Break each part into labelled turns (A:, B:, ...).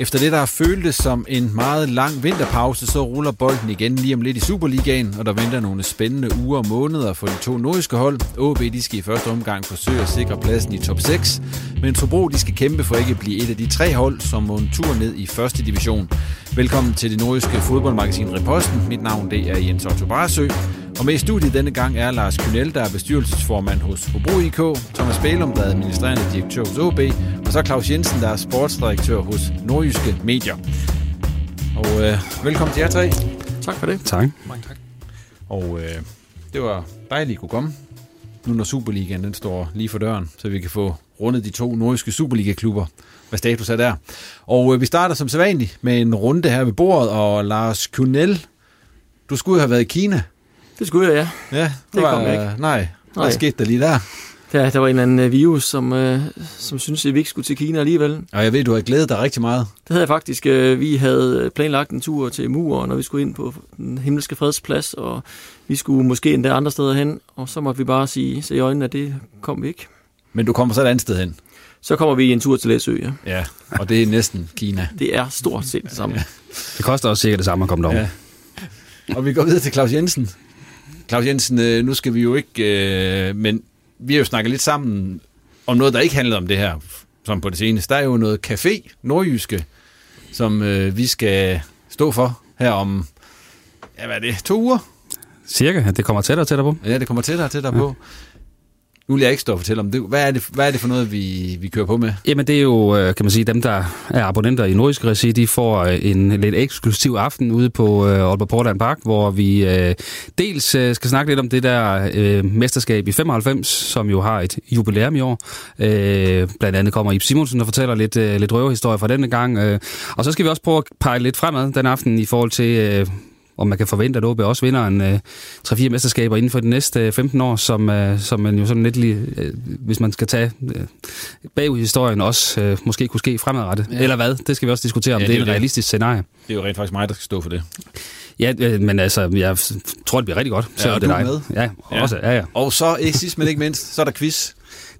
A: Efter det, der har føltes som en meget lang vinterpause, så ruller bolden igen lige om lidt i Superligaen, og der venter nogle spændende uger og måneder for de to nordiske hold. AB de skal i første omgang forsøge at sikre pladsen i top 6, men Tobro de skal kæmpe for ikke at blive et af de tre hold, som må en tur ned i første division. Velkommen til det nordiske fodboldmagasin Reposten. Mit navn det er Jens Otto Barsø. Og med i studiet denne gang er Lars Kynel, der er bestyrelsesformand hos Hobro IK, Thomas Bælum, der er administrerende direktør hos OB, og så Claus Jensen, der er sportsdirektør hos Nordjyske Medier. Og øh, velkommen til jer tre.
B: Tak for det. Tak.
A: Og øh, det var dejligt, at I kunne komme. Nu når Superligaen den står lige for døren, så vi kan få rundet de to nordiske Superliga-klubber. Hvad status er der. Og øh, vi starter som sædvanligt med en runde her ved bordet, og Lars Kynel, du skulle have været i Kina.
B: Det skulle jeg, ja.
A: Ja,
B: Det kom jeg ikke.
A: Nej, hvad
B: Nej.
A: skete der lige der?
B: Der, der var en eller anden øh, virus, som, øh, som synes at vi ikke skulle til Kina alligevel. Det
A: Og jeg ved, du har glædet dig rigtig meget.
B: havde jeg faktisk. Øh, vi havde planlagt en tur til Mur, når vi skulle ind på den himmelske fredsplads, og vi skulle måske endda andre steder hen, og så måtte vi bare sige se i øjnene, at det kom vi ikke.
A: Men du kommer så et andet sted hen.
B: Så kommer vi en tur til Læsø, ja.
A: Ja, og det er næsten Kina.
B: Det er stort set det samme.
C: Det koster også cirka det samme at komme derover.
A: Ja. Og vi går videre til Claus Jensen. Claus Jensen, øh, nu skal vi jo ikke... Øh, men vi har jo snakket lidt sammen om noget, der ikke handler om det her, som på det seneste. Der er jo noget café, nordjyske, som øh, vi skal stå for her om... Ja, hvad er det? To uger?
C: Cirka, det kommer tættere og tættere på.
A: Ja, det kommer tættere og tættere ja. på. Nu vil jeg ikke stå og fortælle om det. Hvad er det, hvad er det for noget, vi, vi kører på med?
C: Jamen det er jo, øh, kan man sige, dem der er abonnenter i Nordisk Regi, de får øh, en lidt eksklusiv aften ude på øh, Aalborg Portland Park, hvor vi dels skal snakke lidt om det der øh, mesterskab i 95, som jo har et jubilæum i år. Øh, blandt andet kommer Ip Simonsen og fortæller lidt, øh, lidt røverhistorie fra denne gang. Øh, og så skal vi også prøve at pege lidt fremad den aften i forhold til... Øh, om man kan forvente, at OB også vinder en øh, 3-4 mesterskaber inden for de næste øh, 15 år, som, øh, som man jo sådan lidt, lige, øh, hvis man skal tage øh, bagud i historien, også øh, måske kunne ske fremadrettet. Ja. Eller hvad? Det skal vi også diskutere, om
A: Ja,
C: ja, det,
A: det er
C: er et realistisk scenarie.
A: Det er jo rent faktisk mig, der skal stå for det.
C: Ja, øh, men altså, jeg tror, det bliver rigtig godt. selvom
A: og
C: det
A: du
C: er
A: er
C: dig.
A: med?
C: Ja, også, ja, ja.
A: Og så, ikke sidst men ikke mindst, så er der quiz.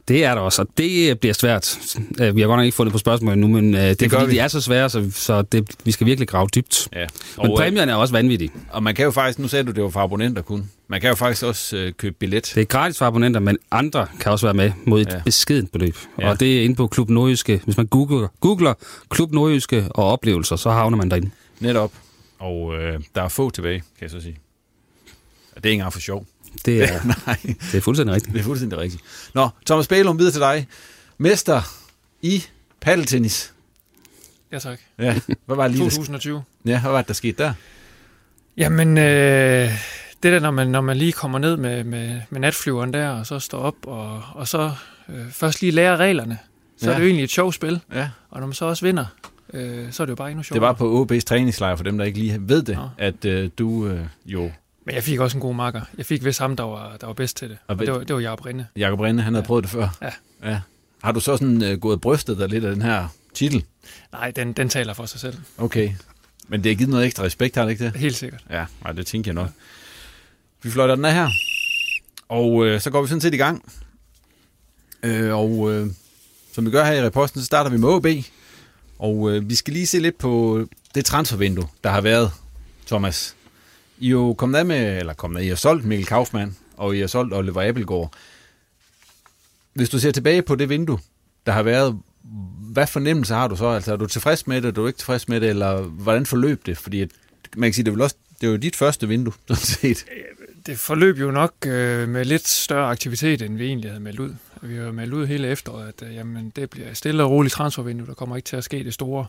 C: Det er der også, og det bliver svært. Øh, Vi har godt nok ikke fundet på spørgsmål nu, men øh, det, det er fordi,
A: vi.
C: de er så svære, så, så det, vi skal virkelig grave dybt.
A: Ja.
C: Men
A: Og, øh,
C: præmien er også vanvittig.
A: Og man kan jo faktisk, nu sagde du, det var for abonnenter kun. Man kan jo faktisk også øh, købe billet.
C: Det er gratis for abonnenter, men andre kan også være med mod et
A: Ja.
C: beskedent beløb.
A: Ja.
C: Og det er inde på Klub Nordjyske. Hvis man googler, googler Klub Nordjyske og oplevelser, så havner man derinde.
A: Netop. Og øh, der er få tilbage, kan jeg så sige. Og det er ikke engang for sjov.
C: Det er,
A: Nej,
C: det er fuldstændig rigtigt.
A: det er fuldstændig rigtigt. Nå, Thomas Bælum, videre til dig. Mester i paddeltennis.
D: Ja, tak.
A: Ja, hvad var det lige, der,
D: 2020.
A: ja, hvad var det, der skete der?
D: Jamen, øh, det der, når man, når man lige kommer ned med, med, med natflyveren der, og så står op, og, og så øh, først lige lærer reglerne, så ja.
A: Ja.
D: er det jo egentlig et sjovt spil.
A: Ja.
D: Og når man så også vinder, øh, så er det jo bare endnu sjovere.
A: Det var på OB's træningslejr, for dem, der ikke lige ved det,
D: Nå.
A: at øh, du øh, jo,
D: Men jeg fik også en god makker. Jeg fik vist ham, der var, der var bedst til det.
A: Og
D: Og, det, var, det var Jacob Rinde.
A: Jakob Rinde, han havde
D: Ja.
A: prøvet det før.
D: Ja.
A: ja. Har du så sådan øh, gået brystet dig lidt af den her titel?
D: Nej, den, den taler for sig selv.
A: Okay. Men det har givet noget ekstra respekt, har det ikke det?
D: Helt sikkert.
A: Ja, nej, det tænker jeg nok. Vi fløjter den af her. Og øh, så går vi sådan set i gang. Øh, og øh, som vi gør her i reposten, så starter vi med OB. Og øh, vi skal lige se lidt på det transfervindue, der har været, Thomas. I jo kommet af med, eller kommet af, I har solgt Mikkel Kaufmann, og I har solgt Oliver Abelgaard. Hvis du ser tilbage på det vindue, der har været, hvad fornemmelse har du så? Altså, er du tilfreds med det, er du ikke tilfreds med det, eller hvordan forløb det? Fordi at, man kan sige, det er, vel også, det er jo dit første vindue, sådan set.
D: Det forløb jo nok øh, med lidt større aktivitet, end vi egentlig havde meldt ud. Vi har meldt ud hele efteråret, at øh, jamen, det bliver et stille og roligt transfervindue, der kommer ikke til at ske det store.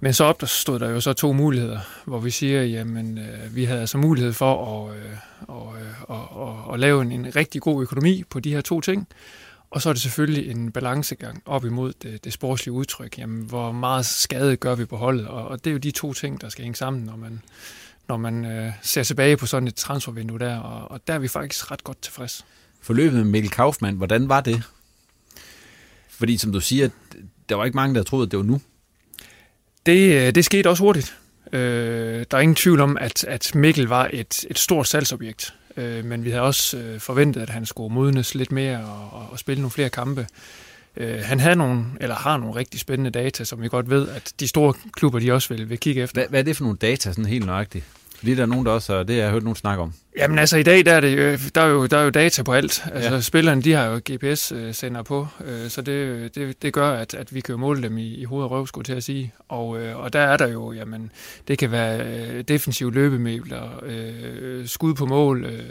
D: Men så opstod der jo så to muligheder, hvor vi siger, jamen øh, vi havde altså mulighed for at, øh, og, øh, og, og, at lave en, en rigtig god økonomi på de her to ting. Og så er det selvfølgelig en balancegang op imod det, det sportslige udtryk. Jamen, hvor meget skade gør vi på holdet? Og, og det er jo de to ting, der skal hænge sammen, når man, når man øh, ser tilbage på sådan et transfervindue der. Og, og der er vi faktisk ret godt tilfreds.
A: Forløbet med Mikkel Kaufmann, hvordan var det? Fordi som du siger, der var ikke mange, der troede, at det var nu.
D: Det, øh, det skete også hurtigt. Øh, der er ingen tvivl om, at, at Mikkel var et, et stort salgsobjekt. Øh, men vi havde også øh, forventet, at han skulle modnes lidt mere og, og spille nogle flere kampe. Øh, han havde nogle, eller har nogle rigtig spændende data, som vi godt ved, at de store klubber de også vil, vil kigge efter.
A: Hvad, hvad er det for nogle data, sådan helt nøjagtigt? Fordi der er nogen, der også har, det har jeg hørt nogen snakke om.
D: Jamen altså i dag, der er, det, der er, jo, der er jo data på alt. Altså ja. spillerne, de har jo GPS-sender på, øh, så det, det, det gør, at, at vi kan måle dem i, i hoved og røv, skulle til at sige. Og, øh, og der er der jo, jamen, det kan være øh, defensive løbemidler, øh, skud på mål, øh,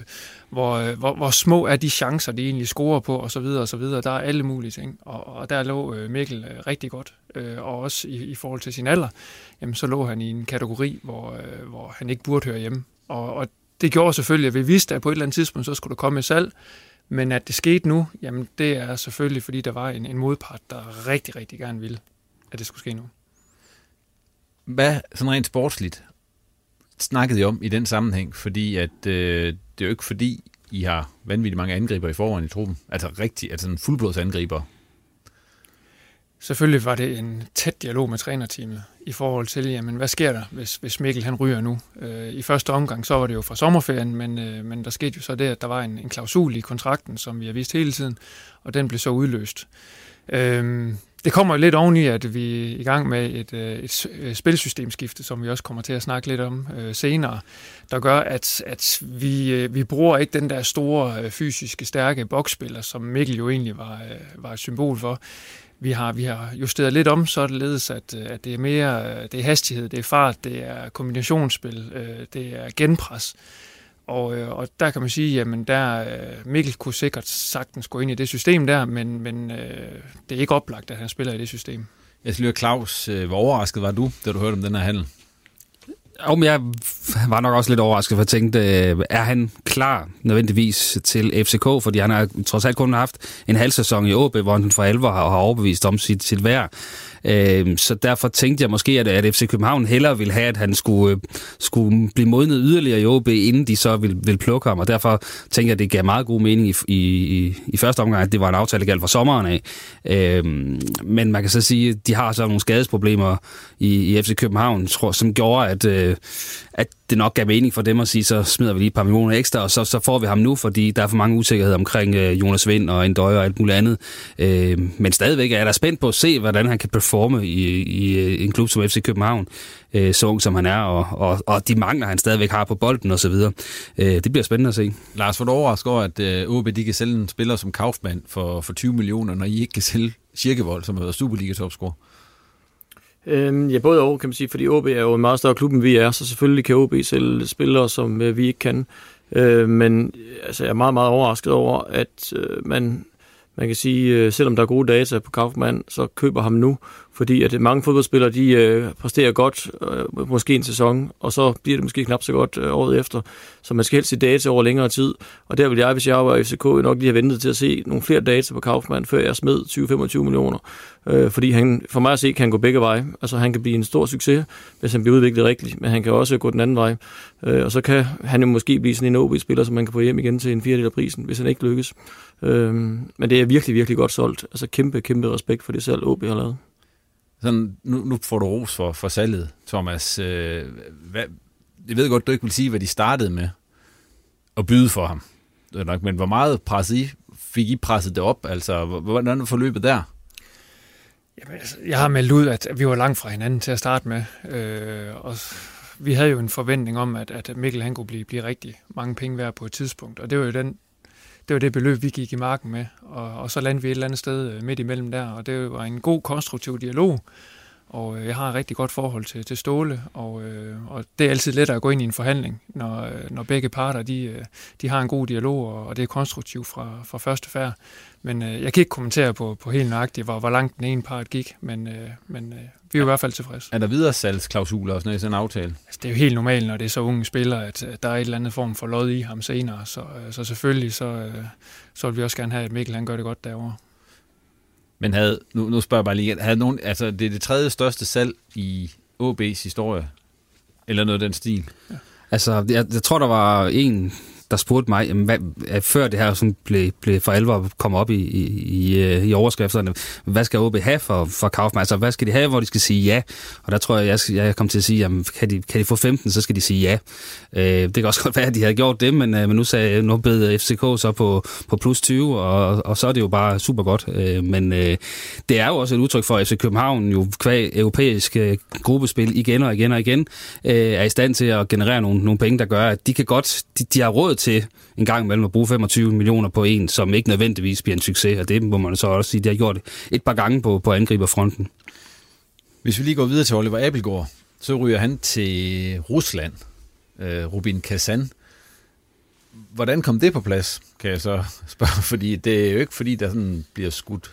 D: hvor, øh, hvor, hvor små er de chancer, de egentlig scorer på, og så videre, og så videre. Der er alle mulige ting, og, og der lå øh, Mikkel øh, rigtig godt, og også i, i forhold til sin alder, jamen så lå han i en kategori, hvor, hvor han ikke burde høre hjemme. Og, og det gjorde selvfølgelig, at vi vidste, at på et eller andet tidspunkt, så skulle der komme et salg. Men at det skete nu, jamen det er selvfølgelig, fordi der var en, en modpart, der rigtig, rigtig gerne ville, at det skulle ske nu.
A: Hvad sådan rent sportsligt snakkede I om i den sammenhæng? Fordi at øh, det er jo ikke fordi, I har vanvittigt mange angriber i forvejen i truppen. Altså rigtig, altså en fuldblodsangriber
D: Selvfølgelig var det en tæt dialog med trænerteamet i forhold til, jamen, hvad sker der, hvis, hvis Mikkel han ryger nu? Øh, I første omgang, så var det jo fra sommerferien, men, øh, men der skete jo så det, at der var en, en klausul i kontrakten, som vi har vist hele tiden, og den blev så udløst. Øh, det kommer lidt oveni, at vi er i gang med et, øh, et, øh, spilsystemskifte, som vi også kommer til at snakke lidt om øh, senere, der gør, at, at vi, øh, vi bruger ikke den der store øh, fysiske, stærke boksspiller, som Mikkel jo egentlig var, øh, var et symbol for vi har, vi har justeret lidt om, således at, øh, at det er mere det er hastighed, det er fart, det er kombinationsspil, øh, det er genpres. Og, og der kan man sige, jamen der Mikkel kunne sikkert sagtens gå ind i det system der, men, men det er ikke oplagt, at han spiller i det system.
A: Jeg skal Claus, hvor overrasket var du, da du hørte om den her handel?
C: Om jeg var nok også lidt overrasket, for jeg tænkte, øh, er han klar nødvendigvis til FCK? Fordi han har trods alt kun haft en halv sæson i OB, hvor han for alvor har overbevist om sit, sit værd. Øh, så derfor tænkte jeg måske, at, at FC København hellere ville have, at han skulle, øh, skulle blive modnet yderligere i OB, inden de så ville, ville plukke ham. Og derfor tænkte jeg, at det gav meget god mening i, i, i første omgang, at det var en aftale, der galt fra sommeren af. Øh, men man kan så sige, at de har så nogle skadesproblemer i, i FC København, tror, som gjorde, at, øh, at det nok gav mening for dem at sige, så smider vi lige et par millioner ekstra, og så, så får vi ham nu, fordi der er for mange usikkerheder omkring øh, Jonas Vind og Endøje og alt muligt andet. Øh, men stadigvæk er der spændt på at se, hvordan han kan performe i, i, i en klub som FC København, øh, så ung som han er, og, og, og de mangler, han stadigvæk har på bolden osv. Øh, det bliver spændende at se.
A: Lars, hvor du overrasket over, at øh, OB de kan sælge en spiller som Kaufmann for, for 20 millioner, når I ikke kan sælge Kirkevold, som har været Superliga-topscorer?
B: Øhm, ja, både og, kan man sige, fordi OB er jo en meget større klub, end vi er, så selvfølgelig kan OB sælge spillere, som øh, vi ikke kan. Øh, men altså, jeg er meget, meget overrasket over, at øh, man, man kan sige, øh, selvom der er gode data på Kaufmann, så køber ham nu, fordi at mange fodboldspillere, de øh, præsterer godt, øh, måske en sæson, og så bliver det måske knap så godt øh, året efter. Så man skal helst se data over længere tid, og der vil jeg, hvis jeg var i FCK, nok lige have ventet til at se nogle flere data på Kaufmann, før jeg smed 20-25 millioner. Øh, fordi han, for mig at se, kan han gå begge veje. Altså han kan blive en stor succes, hvis han bliver udviklet rigtigt, men han kan også gå den anden vej. Øh, og så kan han jo måske blive sådan en OB-spiller, som man kan få hjem igen til en fjerdedel af prisen, hvis han ikke lykkes. Øh, men det er virkelig, virkelig godt solgt. Altså kæmpe, kæmpe respekt for det selv OB har lavet.
A: Sådan, nu, nu får du ros for, for salget, Thomas. Øh, hvad, jeg ved godt, du ikke vil sige, hvad de startede med at byde for ham. Det nok, men hvor meget presset I, fik I presset det op? Altså, hvordan er forløbet der?
D: Jamen, altså, jeg har meldt ud, at vi var langt fra hinanden til at starte med. Øh, og vi havde jo en forventning om, at, at Mikkel han kunne blive, blive rigtig mange penge værd på et tidspunkt. Og det var jo den det var det beløb, vi gik i marken med. Og, og så landede vi et eller andet sted øh, midt imellem der, og det var en god, konstruktiv dialog. Og øh, jeg har et rigtig godt forhold til, til Ståle, og, øh, og det er altid lettere at gå ind i en forhandling, når, øh, når begge parter de, de har en god dialog, og, og det er konstruktivt fra, fra første færd. Men øh, jeg kan ikke kommentere på, på helt nøjagtigt, hvor, hvor langt den ene part gik, men, øh, men øh, vi er i hvert fald tilfredse.
A: Er der videre salgsklausuler og sådan noget i sådan en aftale?
D: Altså, det er jo helt normalt, når det er så unge spillere, at, at der er et eller andet form for lod i ham senere, så, øh, så selvfølgelig så, øh, så vil vi også gerne have, at Mikkel han gør det godt derovre.
A: Men havde, nu, nu spørger jeg bare lige, havde nogen, altså det er det tredje største salg i OB's historie, eller noget af den stil? Ja.
C: Altså, jeg, jeg tror, der var en der spurgte mig, jamen, hvad, øh, før det her sådan blev, blev for alvor kommet op i, i, i, øh, i overskrifterne, hvad skal OB have for, for Kaufmann? Altså, hvad skal de have, hvor de skal sige ja? Og der tror jeg, jeg, jeg kom til at sige, jamen, kan de, kan de få 15, så skal de sige ja. Øh, det kan også godt være, at de havde gjort det, men, øh, men nu, sagde, nu bed FCK så på, på plus 20, og, og så er det jo bare super godt. Øh, men øh, det er jo også et udtryk for, at FC København jo kvæg europæisk øh, gruppespil igen og igen og igen øh, er i stand til at generere nogle, nogle penge, der gør, at de kan godt, de, de har råd til en gang imellem at bruge 25 millioner på en, som ikke nødvendigvis bliver en succes, og det må man så også sige, det har gjort et par gange på, på angriberfronten.
A: Hvis vi lige går videre til Oliver Abelgaard, så ryger han til Rusland, øh, Rubin Kazan. Hvordan kom det på plads, kan jeg så spørge, fordi det er jo ikke fordi, der sådan bliver skudt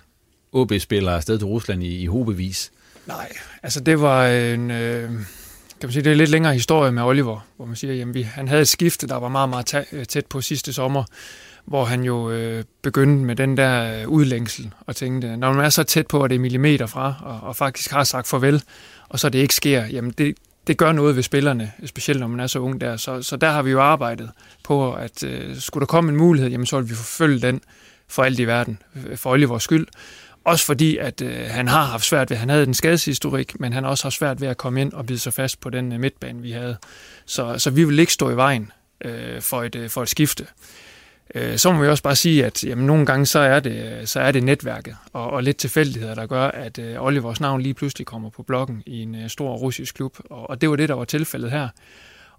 A: OB-spillere afsted til Rusland i, i hobevis.
D: Nej, altså det var en... Øh kan man sige, det er lidt længere historie med Oliver, hvor man siger, at han havde et skifte, der var meget, meget tæt på sidste sommer, hvor han jo øh, begyndte med den der øh, udlængsel og tænkte, når man er så tæt på, at det er millimeter fra, og, og faktisk har sagt farvel, og så det ikke sker, jamen det, det gør noget ved spillerne, specielt når man er så ung der. Så, så der har vi jo arbejdet på, at øh, skulle der komme en mulighed, jamen så vil vi forfølge den for alt i verden, øh, for Olivers skyld. Også fordi, at øh, han har haft svært ved, han havde en skadeshistorik, men han har også haft svært ved at komme ind og bide sig fast på den øh, midtbane, vi havde. Så, så vi vil ikke stå i vejen øh, for, et, øh, for et skifte. Øh, så må vi også bare sige, at jamen, nogle gange så er det, øh, så er det netværket og, og lidt tilfældigheder, der gør, at øh, Olivers navn lige pludselig kommer på blokken i en øh, stor russisk klub. Og, og det var det, der var tilfældet her.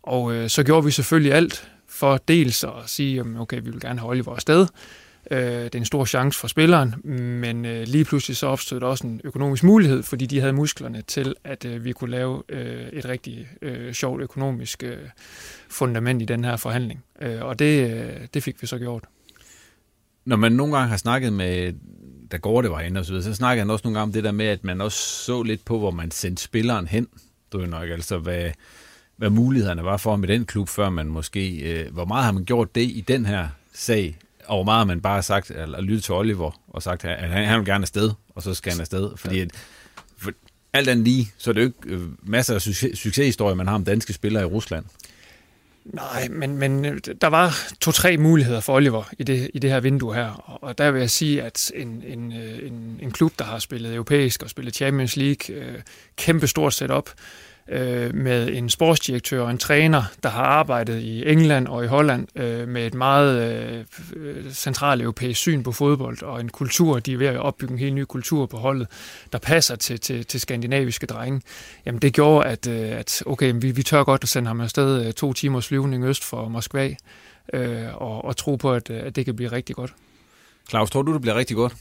D: Og øh, så gjorde vi selvfølgelig alt for dels at sige, jamen, okay, vi vil gerne have Oliver afsted, Øh, det er en stor chance for spilleren, men øh, lige pludselig så opstod der også en økonomisk mulighed, fordi de havde musklerne til, at øh, vi kunne lave øh, et rigtig øh, sjovt økonomisk øh, fundament i den her forhandling. Øh, og det, øh, det fik vi så gjort.
A: Når man nogle gange har snakket med, der går det var inde og så videre, så snakker han også nogle gange om det der med, at man også så lidt på, hvor man sendte spilleren hen. Du er nok altså, hvad, hvad mulighederne var for med den klub, før man måske, øh, hvor meget har man gjort det i den her sag, og meget man bare har sagt, eller lyttet til Oliver, og sagt, at han, han vil gerne afsted, og så skal han afsted. Fordi at, for, alt andet lige, så er det jo ikke øh, masser af succes, succeshistorier, man har om danske spillere i Rusland.
D: Nej, men, men øh, der var to-tre muligheder for Oliver i det, i det her vindue her, og der vil jeg sige, at en, en, øh, en, en klub, der har spillet europæisk og spillet Champions League, øh, kæmpe stort setup, øh, med en sportsdirektør og en træner, der har arbejdet i England og i Holland øh, med et meget øh, centralt europæisk syn på fodbold og en kultur, de er ved at opbygge en helt ny kultur på holdet, der passer til, til, til skandinaviske drenge. Jamen det gjorde, at, øh, at okay, vi, vi tør godt at sende ham afsted øh, to timers flyvning øst for Moskva øh, og, og tro på, at, at det kan blive rigtig godt.
A: Claus, tror du, det bliver rigtig godt?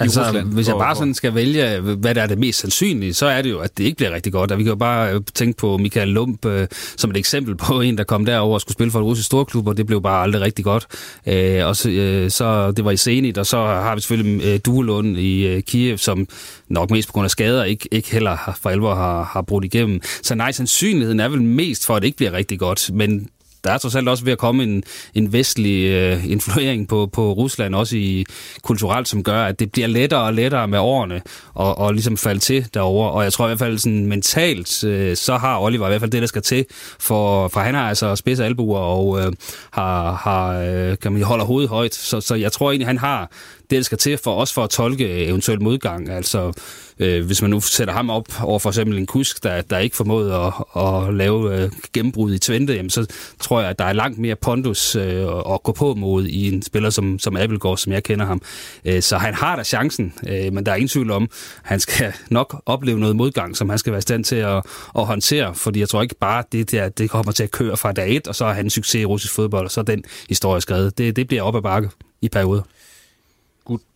C: Altså, Rusland, hvis jeg bare sådan skal vælge, hvad der er det mest sandsynlige, så er det jo, at det ikke bliver rigtig godt. Og vi kan jo bare øh, tænke på Michael Lump øh, som et eksempel på en, der kom derover og skulle spille for en russisk storklub, og det blev bare aldrig rigtig godt. Øh, og så, øh, så det var i Zenit, og så har vi selvfølgelig øh, Duelund i øh, Kiev, som nok mest på grund af skader ikke, ikke heller for alvor har, har brudt igennem. Så nej, sandsynligheden er vel mest for, at det ikke bliver rigtig godt, men der er trods alt også ved at komme en, en vestlig øh, influering på, på Rusland, også i kulturelt, som gør, at det bliver lettere og lettere med årene og, og ligesom falde til derover. Og jeg tror i hvert fald sådan mentalt, øh, så har Oliver i hvert fald det, der skal til, for, for han har altså spidse albuer og øh, har, har øh, kan man holder hovedet højt. Så, så jeg tror egentlig, han har det, der skal til for os for at tolke øh, eventuel modgang. Altså, øh, hvis man nu sætter ham op over for eksempel en kusk, der, der ikke formåede at, at lave øh, gennembrud i Twente, jamen, så tror jeg, at der er langt mere pondus øh, at gå på mod i en spiller som, som Abelgaard, som jeg kender ham. Øh, så han har da chancen, øh, men der er ingen tvivl om, at han skal nok opleve noget modgang, som han skal være i stand til at, at håndtere, fordi jeg tror ikke bare, det der, det kommer til at køre fra dag et, og så er han en succes i russisk fodbold, og så er den historie skrevet. Det, det bliver op ad bakke i perioder.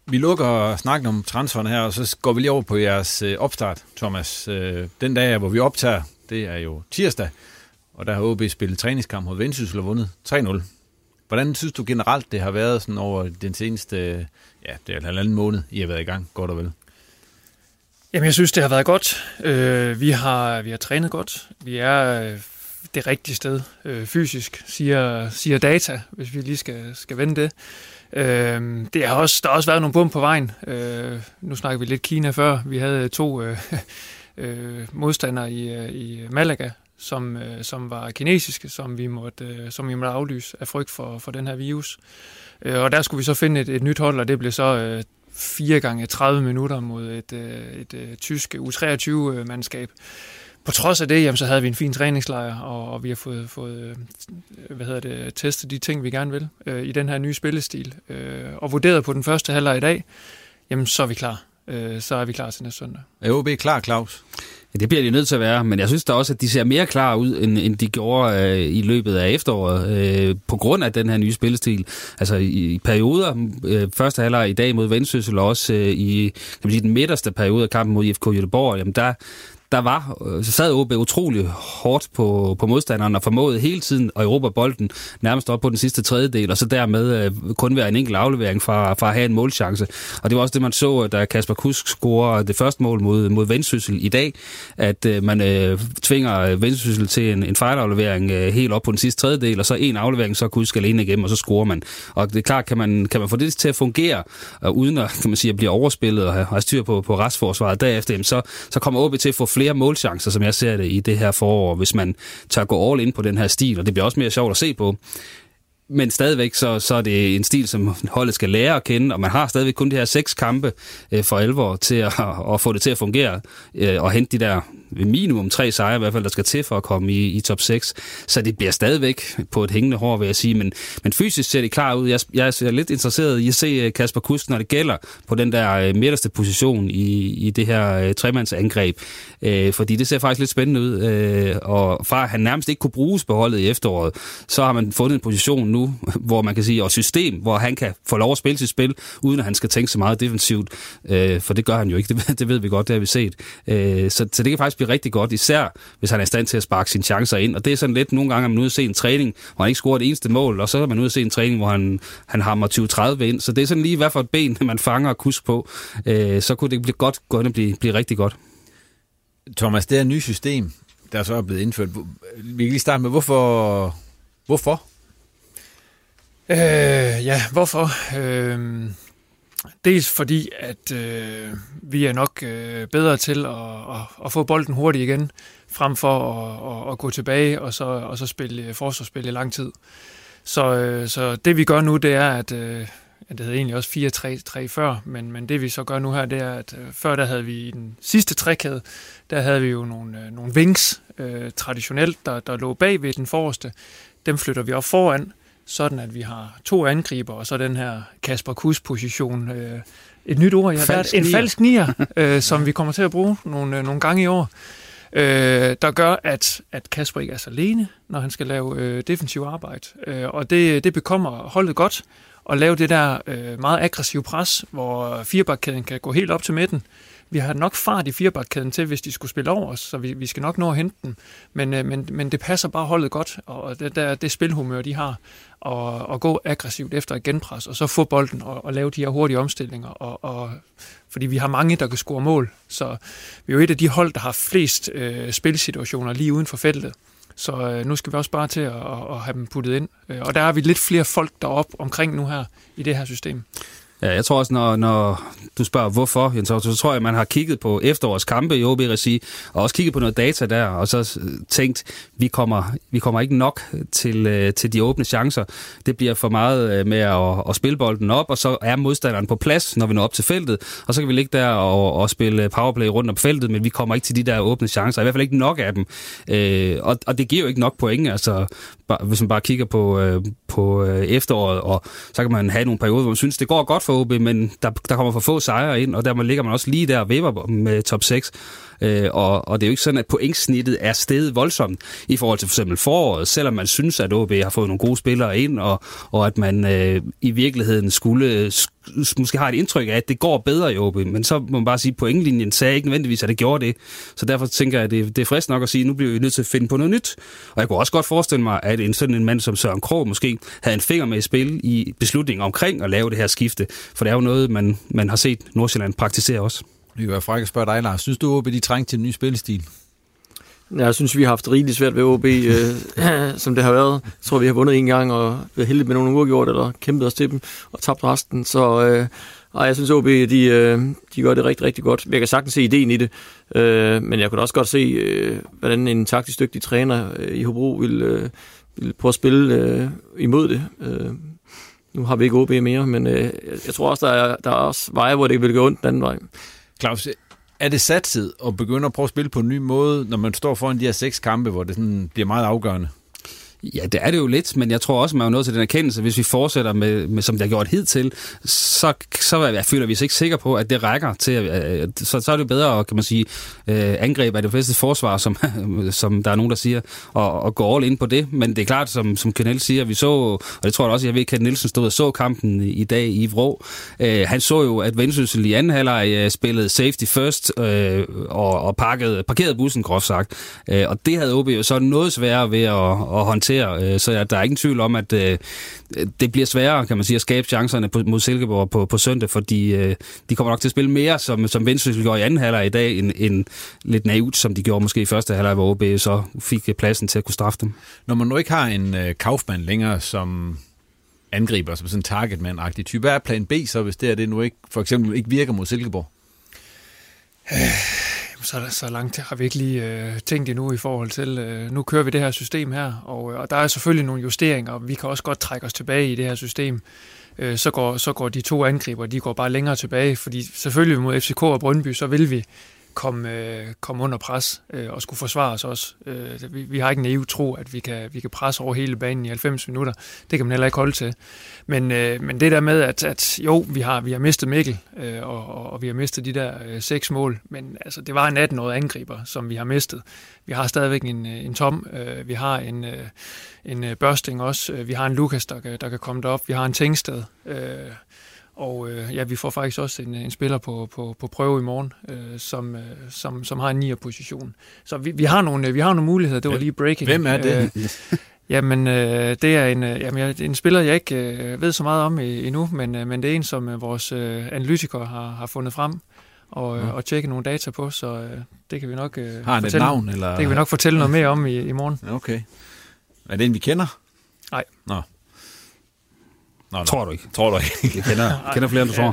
A: Vi lukker snakken om transferen her, og så går vi lige over på jeres øh, opstart, Thomas. Øh, den dag, hvor vi optager, det er jo tirsdag, og der har OB spillet træningskamp mod Vendsyssel og vundet 3-0. Hvordan synes du generelt, det har været sådan over den seneste, ja, det er en halvanden måned, I har været i gang, godt og vel?
D: Jamen, jeg synes, det har været godt. Øh, vi, har, vi har trænet godt. Vi er øh, det rigtige sted øh, fysisk, siger, siger data, hvis vi lige skal, skal vende det. Øh, det har også, der har også været nogle bum på vejen. Øh, nu snakker vi lidt Kina før. Vi havde øh, to øh, øh, modstandere i, øh, i Malaga, som, øh, som var kinesiske, som vi måtte, øh, som vi måtte aflyse af frygt for, for den her virus. Øh, og der skulle vi så finde et, et nyt hold, og det blev så øh, 4 gange 30 minutter mod et, øh, et, øh, tysk U23-mandskab. På trods af det, jamen, så havde vi en fin træningslejr, og, og vi har fået, fået øh, hvad hedder det, testet de ting, vi gerne vil øh, i den her nye spillestil. Øh, og vurderet på den første halvleg i dag, jamen så er vi klar. Øh, så er vi klar til næste søndag.
A: Er OB klar, Claus?
C: Ja, det bliver de nødt til at være, men jeg synes da også, at de ser mere klar ud, end, end de gjorde øh, i løbet af efteråret, øh, på grund af den her nye spillestil. Altså i, i perioder, øh, første halvleg i dag mod Vendsyssel, og også øh, i kan man sige, den midterste periode af kampen mod IFK Göteborg, jamen der, der var, øh, så sad OB utrolig hårdt på, på modstanderen og formåede hele tiden at erobre bolden nærmest op på den sidste tredjedel, og så dermed øh, kun være en enkelt aflevering fra, fra at have en målchance. Og det var også det, man så, øh, da Kasper Kusk scorer det første mål mod, mod Vendsyssel i dag, at øh, man øh, tvinger øh, Vendsyssel til en, en fejlaflevering øh, helt op på den sidste tredjedel, og så en aflevering, så Kusk alene igennem, og så scorer man. Og det er klart, kan man, kan man få det til at fungere, og uden at, kan man sige, at blive overspillet og have, have styr på, på restforsvaret derefter, så, så kommer OB til at få flere målchancer, som jeg ser det i det her forår, hvis man tør gå all in på den her stil, og det bliver også mere sjovt at se på. Men stadigvæk så, så er det en stil, som holdet skal lære at kende, og man har stadigvæk kun de her seks kampe øh, for alvor til at, at få det til at fungere, øh, og hente de der minimum tre sejre i hvert fald, der skal til for at komme i, i top 6. Så det bliver stadigvæk på et hængende hår, vil jeg sige. Men, men fysisk ser det klar ud. Jeg, jeg er lidt interesseret i at se øh, Kasper Kusk, når det gælder på den der øh, midterste position i, i det her uh, tremandsangreb. Uh, fordi det ser faktisk lidt spændende ud. Uh, og fra han nærmest ikke kunne bruges på holdet i efteråret, så har man fundet en position nu, hvor man kan sige, og system, hvor han kan få lov at spille sit spil, uden at han skal tænke så meget defensivt. Uh, for det gør han jo ikke. Det, det ved vi godt, det har vi set. Uh, så, så det kan faktisk blive rigtig godt, især hvis han er i stand til at sparke sine chancer ind. Og det er sådan lidt, nogle gange er man ude at se en træning, hvor han ikke scorer det eneste mål, og så er man ude at se en træning, hvor han, han hammer 20-30 ind. Så det er sådan lige, hvad for et ben man fanger og kusk på. Øh, så kunne det blive godt gå ind og blive, blive rigtig godt.
A: Thomas, det er et nyt system, der så er blevet indført. Vi kan lige starte med, hvorfor? Hvorfor?
D: Øh, ja, hvorfor? Øh, Dels fordi, at øh, vi er nok øh, bedre til at, at, at få bolden hurtigt igen, frem for at, at, at gå tilbage og så, og så spille øh, forsvarsspil i lang tid. Så, øh, så det vi gør nu, det er, at øh, det hedder egentlig også 4-3-3 før, men, men det vi så gør nu her, det er, at øh, før der havde vi i den sidste trækæde, der havde vi jo nogle, øh, nogle wings øh, traditionelt, der, der lå bag ved den forreste. Dem flytter vi op foran, sådan at vi har to angriber, og så den her Kasper Kus-position. Øh, et nyt ord, ja. Falsk en falsk nier, øh, som vi kommer til at bruge nogle, øh, nogle gange i år, øh, der gør, at, at Kasper ikke er så alene, når han skal lave øh, defensiv arbejde. Øh, og det, det bekommer holdet godt at lave det der øh, meget aggressive pres, hvor firebakkæden kan gå helt op til midten, vi har nok fart i firebakkæden til, hvis de skulle spille over os, så vi, vi skal nok nå at hente dem. Men, øh, men, men det passer bare holdet godt, og det, der, det spilhumør, de har, og, og gå aggressivt efter et genpres, og så få bolden og, og lave de her hurtige omstillinger, og, og, fordi vi har mange, der kan score mål. Så vi er jo et af de hold, der har flest øh, spilsituationer lige uden for feltet. Så øh, nu skal vi også bare til at, at, at have dem puttet ind. Øh, og der er vi lidt flere folk derop omkring nu her i det her system.
C: Ja, jeg tror også, når, når du spørger hvorfor, Jens, så, så tror jeg, at man har kigget på efterårets kampe i OB-regi, og også kigget på noget data der, og så øh, tænkt, vi kommer, vi kommer ikke nok til, øh, til de åbne chancer. Det bliver for meget øh, med at, at spille bolden op, og så er modstanderen på plads, når vi når op til feltet, og så kan vi ligge der og, og spille powerplay rundt om feltet, men vi kommer ikke til de der åbne chancer, i hvert fald ikke nok af dem. Øh, og, og det giver jo ikke nok point, altså hvis man bare kigger på, øh, på øh, efteråret, og så kan man have nogle perioder, hvor man synes, det går godt for OB, men der, der kommer for få sejre ind, og der ligger man også lige der og vipper med top 6. Øh, og, og det er jo ikke sådan, at pointsnittet er steget voldsomt i forhold til for eksempel foråret, selvom man synes, at OB har fået nogle gode spillere ind, og, og at man øh, i virkeligheden skulle måske har et indtryk af, at det går bedre i OB, men så må man bare sige, at pointlinjen sagde ikke nødvendigvis, at det gjorde det. Så derfor tænker jeg, at det, det er frisk nok at sige, at nu bliver vi nødt til at finde på noget nyt. Og jeg kunne også godt forestille mig, at en sådan en mand som Søren Krog måske havde en finger med i spil i beslutningen omkring at lave det her skifte, for det er jo noget, man, man har set Nordsjælland praktisere også.
A: Det kan være fræk at spørge dig, Lars. Synes du, at de trængte til en ny spillestil?
B: Jeg synes, vi har haft rigeligt svært ved OB, øh, som det har været. Jeg tror, vi har vundet en gang, og været heldige med nogle uafgjort, eller kæmpet os til dem, og tabt resten. Så øh, og jeg synes, OB de, øh, de gør det rigtig, rigtig godt. Jeg kan sagtens se ideen i det, øh, men jeg kunne også godt se, øh, hvordan en taktisk dygtig træner øh, i Hobro vil, øh, vil prøve at spille øh, imod det. Øh, nu har vi ikke OB mere, men øh, jeg tror også, der er, der er også veje, hvor det vil gå ondt den anden vej.
A: Claus, er det satset at begynde at prøve at spille på en ny måde, når man står foran de her seks kampe, hvor det sådan bliver meget afgørende?
C: Ja, det er det jo lidt, men jeg tror også, man er nået til den erkendelse, hvis vi fortsætter med, med som det har gjort hidtil, så, så jeg føler vi os ikke sikre på, at det rækker til, øh, så, så er det bedre, at, kan man sige, øh, angreb af det bedste forsvar, som, som der er nogen, der siger, og, og gå all ind på det. Men det er klart, som, som Kennel siger, vi så, og det tror jeg også, jeg ved, at Nielsen stod og så kampen i dag i Vrå. Øh, han så jo, at Vendsyssel i anden halvleg øh, spillede safety first øh, og, og parkede, parkerede bussen, groft sagt. Øh, og det havde OB jo så noget sværere ved at, at håndtere håndtere. Øh, så ja, der er ingen tvivl om, at øh, det bliver sværere, kan man sige, at skabe chancerne mod Silkeborg på, på søndag, fordi øh, de kommer nok til at spille mere, som, som Vendsyssel gjorde i anden halvleg i dag, end, end lidt naivt, som de gjorde måske i første halvleg, hvor OB så fik pladsen til at kunne straffe dem.
A: Når man nu ikke har en øh, Kaufmann længere, som angriber, som sådan en targetman-agtig type, hvad er plan B så, hvis det er det nu ikke, for eksempel ikke virker mod Silkeborg?
D: Så, så langt har vi ikke lige øh, tænkt endnu i forhold til, øh, nu kører vi det her system her, og, øh, og der er selvfølgelig nogle justeringer, og vi kan også godt trække os tilbage i det her system. Øh, så, går, så går de to angriber, de går bare længere tilbage, fordi selvfølgelig mod FCK og Brøndby, så vil vi kom, øh, komme under pres øh, og skulle forsvare os også. Øh, vi, vi har ikke en EU tro, at vi kan, vi kan presse over hele banen i 90 minutter. Det kan man heller ikke holde til. Men, øh, men det der med, at, at jo, vi har, vi har mistet Mikkel, øh, og, og, og vi har mistet de der øh, seks mål, men altså, det var en 18-årig angriber, som vi har mistet. Vi har stadigvæk en, øh, en Tom, øh, vi har en, øh, en øh, Børsting også, øh, vi har en Lukas, der, der kan komme derop, vi har en Tengsted, øh, og øh, ja, vi får faktisk også en, en spiller på, på, på prøve i morgen, øh, som, øh, som, som har en 9'er position. Så vi, vi, har nogle, vi har nogle muligheder. Det var lige breaking.
A: Hvem er det?
D: Øh, jamen, øh, det er en, øh, jamen, jeg, en spiller, jeg ikke øh, ved så meget om endnu, men, øh, men det er en, som øh, vores øh, analytikere har, har fundet frem og, øh, ja. og tjekke nogle data på, så øh, det kan vi nok øh,
A: har
D: fortælle,
A: navn? Eller?
D: Det kan vi nok fortælle noget mere om i, i morgen.
A: Okay. Er det en, vi kender?
D: Nej.
A: Nå.
C: Nå, nå. Tror du ikke?
A: Tror du ikke?
C: Jeg kender, kender flere, end du tror.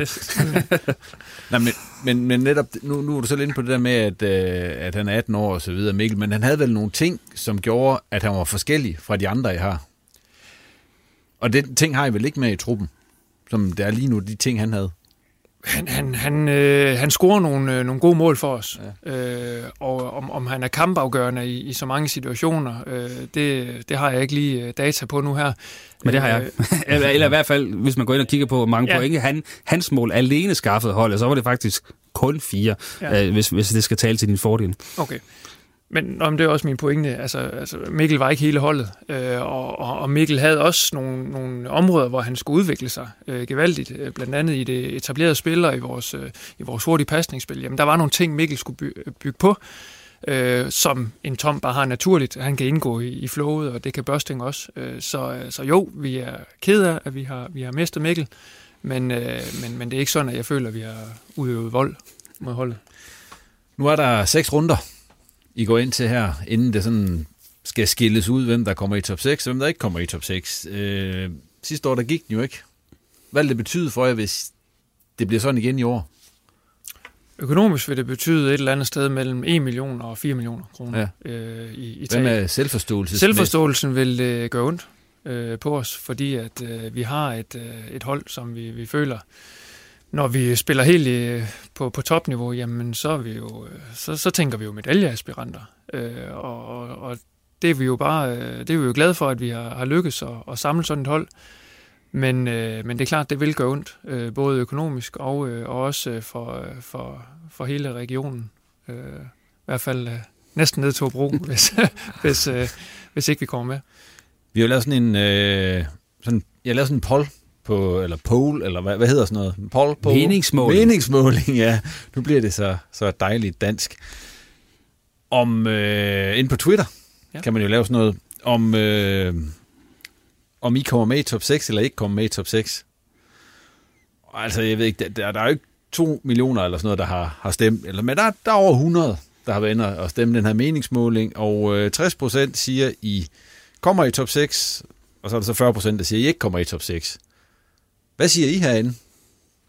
A: Nej, men, men, men netop, nu, nu er du selv inde på det der med, at, øh, at han er 18 år og så videre, Mikkel, men han havde vel nogle ting, som gjorde, at han var forskellig fra de andre, jeg har. Og det ting har I vel ikke med i truppen, som det er lige nu, de ting, han havde?
D: Han, han, han, øh, han scorer nogle, øh, nogle gode mål for os, ja. øh, og om, om han er kampafgørende i, i så mange situationer, øh, det, det har jeg ikke lige øh, data på nu her.
C: Men det har jeg. Øh, eller, eller i hvert fald, hvis man går ind og kigger på mange ja. point, han, hans mål alene skaffede holdet, så var det faktisk kun fire, ja. øh, hvis, hvis det skal tale til din fordel.
D: Okay. Men om det er også min pointe. Altså, altså Mikkel var ikke hele holdet, øh, og, og Mikkel havde også nogle, nogle områder, hvor han skulle udvikle sig øh, gevaldigt. Øh, blandt andet i det etablerede spil og i vores, øh, i vores hurtige pasningsspil. Jamen, der var nogle ting, Mikkel skulle by, øh, bygge på, øh, som en Tom bare har naturligt. Han kan indgå i, i flowet, og det kan Børsting også. Øh, så, øh, så jo, vi er ked af, at vi har, vi har mistet Mikkel, men, øh, men, men det er ikke sådan, at jeg føler, at vi har udøvet vold mod holdet.
A: Nu er der seks runder i går ind til her, inden det sådan skal skilles ud, hvem der kommer i top 6, og hvem der ikke kommer i top 6. Øh, sidste år, der gik den jo ikke. Hvad vil det betyde for jer, hvis det bliver sådan igen i år?
D: Økonomisk vil det betyde et eller andet sted mellem 1 million og 4 millioner kroner ja. øh, i, i
A: Hvad med selvforståelse?
D: Selvforståelsen vil øh, gøre ondt øh, på os, fordi at øh, vi har et, øh, et hold, som vi, vi føler når vi spiller helt i, på, på topniveau, jamen så, er vi jo, øh, så, så tænker vi jo medaljeaspiranter. Øh, og, og det er vi jo bare øh, det er vi jo glade for, at vi har, har lykkes at, at samle sådan et hold. Men, øh, men det er klart, det vil gøre ondt, øh, både økonomisk og, øh, og også øh, for, for, for hele regionen. Øh, I hvert fald øh, næsten ned til Hobro, hvis, hvis, øh, hvis ikke vi kommer med.
A: Vi har lavet sådan en, øh, sådan, jeg har lavet sådan en poll på, eller poll, eller hvad, hvad hedder sådan noget? Poll, poll?
C: Meningsmåling.
A: Meningsmåling, ja. Nu bliver det så, så dejligt dansk. Om, øh, ind på Twitter ja. kan man jo lave sådan noget, om, øh, om I kommer med i top 6, eller ikke kommer med i top 6. Altså, jeg ved ikke, der, der er jo ikke to millioner eller sådan noget, der har, har stemt, eller, men der, der er over 100, der har været inde og stemme den her meningsmåling, og øh, 60 procent siger, I kommer i top 6, og så er der så 40 procent, der siger, I ikke kommer i top 6. Hvad siger I herinde,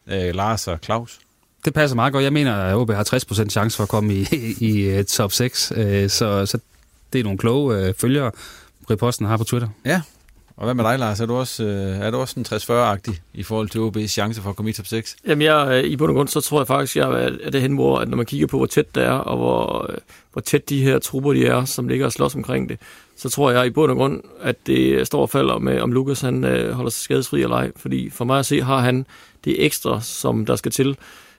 A: øh, Lars og Claus?
C: Det passer meget godt. Jeg mener, at OB har 60% chance for at komme i, i, i øh, top 6, øh, så, så det er nogle kloge øh, følgere, reposten har på Twitter.
A: Ja, og hvad med dig, Lars? Er du også, øh, er du også en 60-40-agtig i forhold til OB's chance for at komme i top 6?
B: Jamen, jeg, i bund og grund, så tror jeg faktisk, jeg er det hen, hvor at når man kigger på, hvor tæt det er, og hvor, hvor tæt de her trupper de er, som ligger og slås omkring det, så tror jeg i bund og grund, at det står og falder med, om Lukas han øh, holder sig skadesfri eller ej. Fordi for mig at se, har han det ekstra, som der skal til,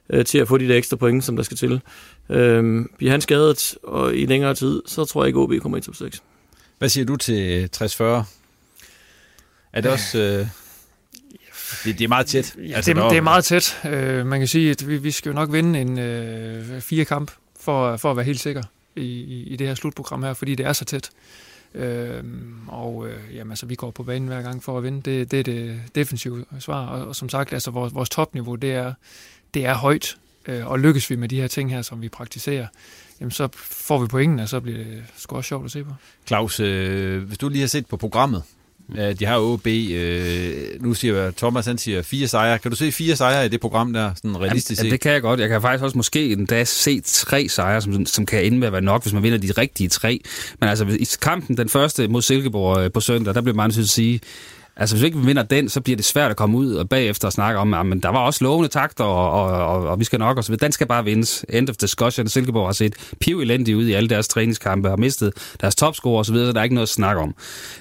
B: øh, til at få de der ekstra point, som der skal til. Øh, bliver han skadet og i længere tid, så tror jeg ikke, OB kommer i top 6.
A: Hvad siger du til 60-40? Er det også... Øh, det, det er meget tæt.
D: Ja, altså, det, det er meget tæt. Uh, man kan sige, at vi, vi skal jo nok vinde en uh, fire kamp for, for at være helt sikker i, i, i det her slutprogram her, fordi det er så tæt. Øh, og øh, jamen, altså, vi går på banen hver gang for at vinde. Det, det er det defensive svar. Og, og som sagt, altså, vores, vores topniveau, det er, det er højt. Øh, og lykkes vi med de her ting her, som vi praktiserer, jamen så får vi pointen, og så bliver det sgu også sjovt at se på.
A: Claus, øh, hvis du lige har set på programmet, de har OB, øh, nu siger Thomas, han siger fire sejre. Kan du se fire sejre i det program der, sådan realistisk
C: set? Ja, det kan jeg godt. Jeg kan faktisk også måske endda se tre sejre, som, som kan ende med at være nok, hvis man vinder de rigtige tre. Men altså, i kampen, den første mod Silkeborg øh, på søndag, der blev man nødt til at sige, Altså, hvis vi ikke vinder den, så bliver det svært at komme ud og bagefter og snakke om, at men der var også lovende takter, og, og, og, og vi skal nok, og så videre. Den skal bare vindes. End of discussion. Silkeborg har set piv elendigt ud i alle deres træningskampe, har mistet deres topscore og så videre, så der er ikke noget at snakke om.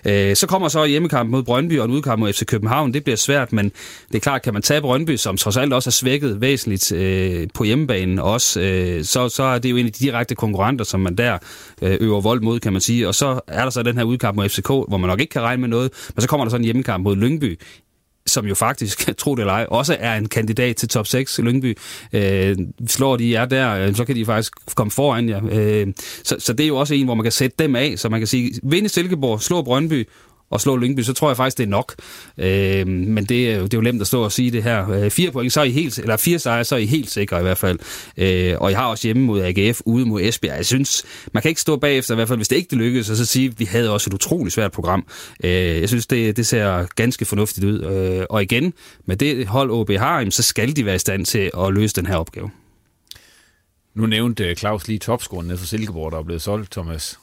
C: Øh, så kommer så hjemmekamp mod Brøndby og en udkamp mod FC København. Det bliver svært, men det er klart, kan man tage Brøndby, som trods alt også er svækket væsentligt øh, på hjemmebanen også, øh, så, så er det jo en af de direkte konkurrenter, som man der øh, øver vold mod, kan man sige. Og så er der så den her udkamp mod FCK, hvor man nok ikke kan regne med noget, men så kommer der sådan en hjemmekamp mod Lyngby, som jo faktisk, tro det eller ej, også er en kandidat til top 6 i Lyngby. Øh, slår de er der, øh, så kan de faktisk komme foran ja. Øh, så, så det er jo også en, hvor man kan sætte dem af, så man kan sige, vinde Silkeborg, slå Brøndby, og slå Lyngby, så tror jeg faktisk, det er nok. Øh, men det er, jo, det er jo nemt at stå og sige det her. Øh, fire point, så er I helt, eller fire sejre, så er I helt sikre i hvert fald. Øh, og jeg har også hjemme mod AGF, ude mod Esbjerg. Jeg synes, man kan ikke stå bagefter, i hvert fald hvis det ikke det lykkedes, og så sige, at vi havde også et utroligt svært program. Øh, jeg synes, det, det ser ganske fornuftigt ud. Øh, og igen, med det hold OB har, så skal de være i stand til at løse den her opgave.
A: Nu nævnte øh, Claus lige topscoren nede for Silkeborg, der er blevet solgt, Thomas.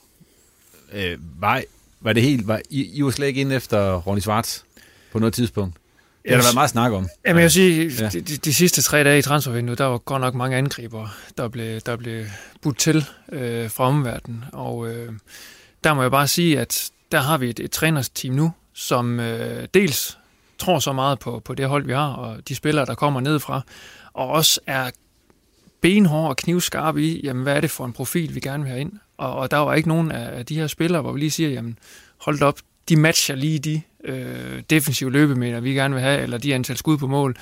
A: Øh, var, var det helt... Var, I, I var slet ikke inde efter Ronny Schwartz på noget tidspunkt? Det har der været meget snak om.
D: Jamen, jeg vil sige, ja. de, de, sidste tre dage i transfervinduet, der var godt nok mange angriber, der blev, der blev budt til øh, fra omverdenen. Og øh, der må jeg bare sige, at der har vi et, et trænersteam nu, som øh, dels tror så meget på, på det hold, vi har, og de spillere, der kommer nedefra, og også er benhård og knivskarp i, jamen, hvad er det for en profil, vi gerne vil have ind. Og, og der var ikke nogen af de her spillere, hvor vi lige siger, jamen hold op, de matcher lige de øh, defensive løbemeter, vi gerne vil have, eller de antal skud på mål.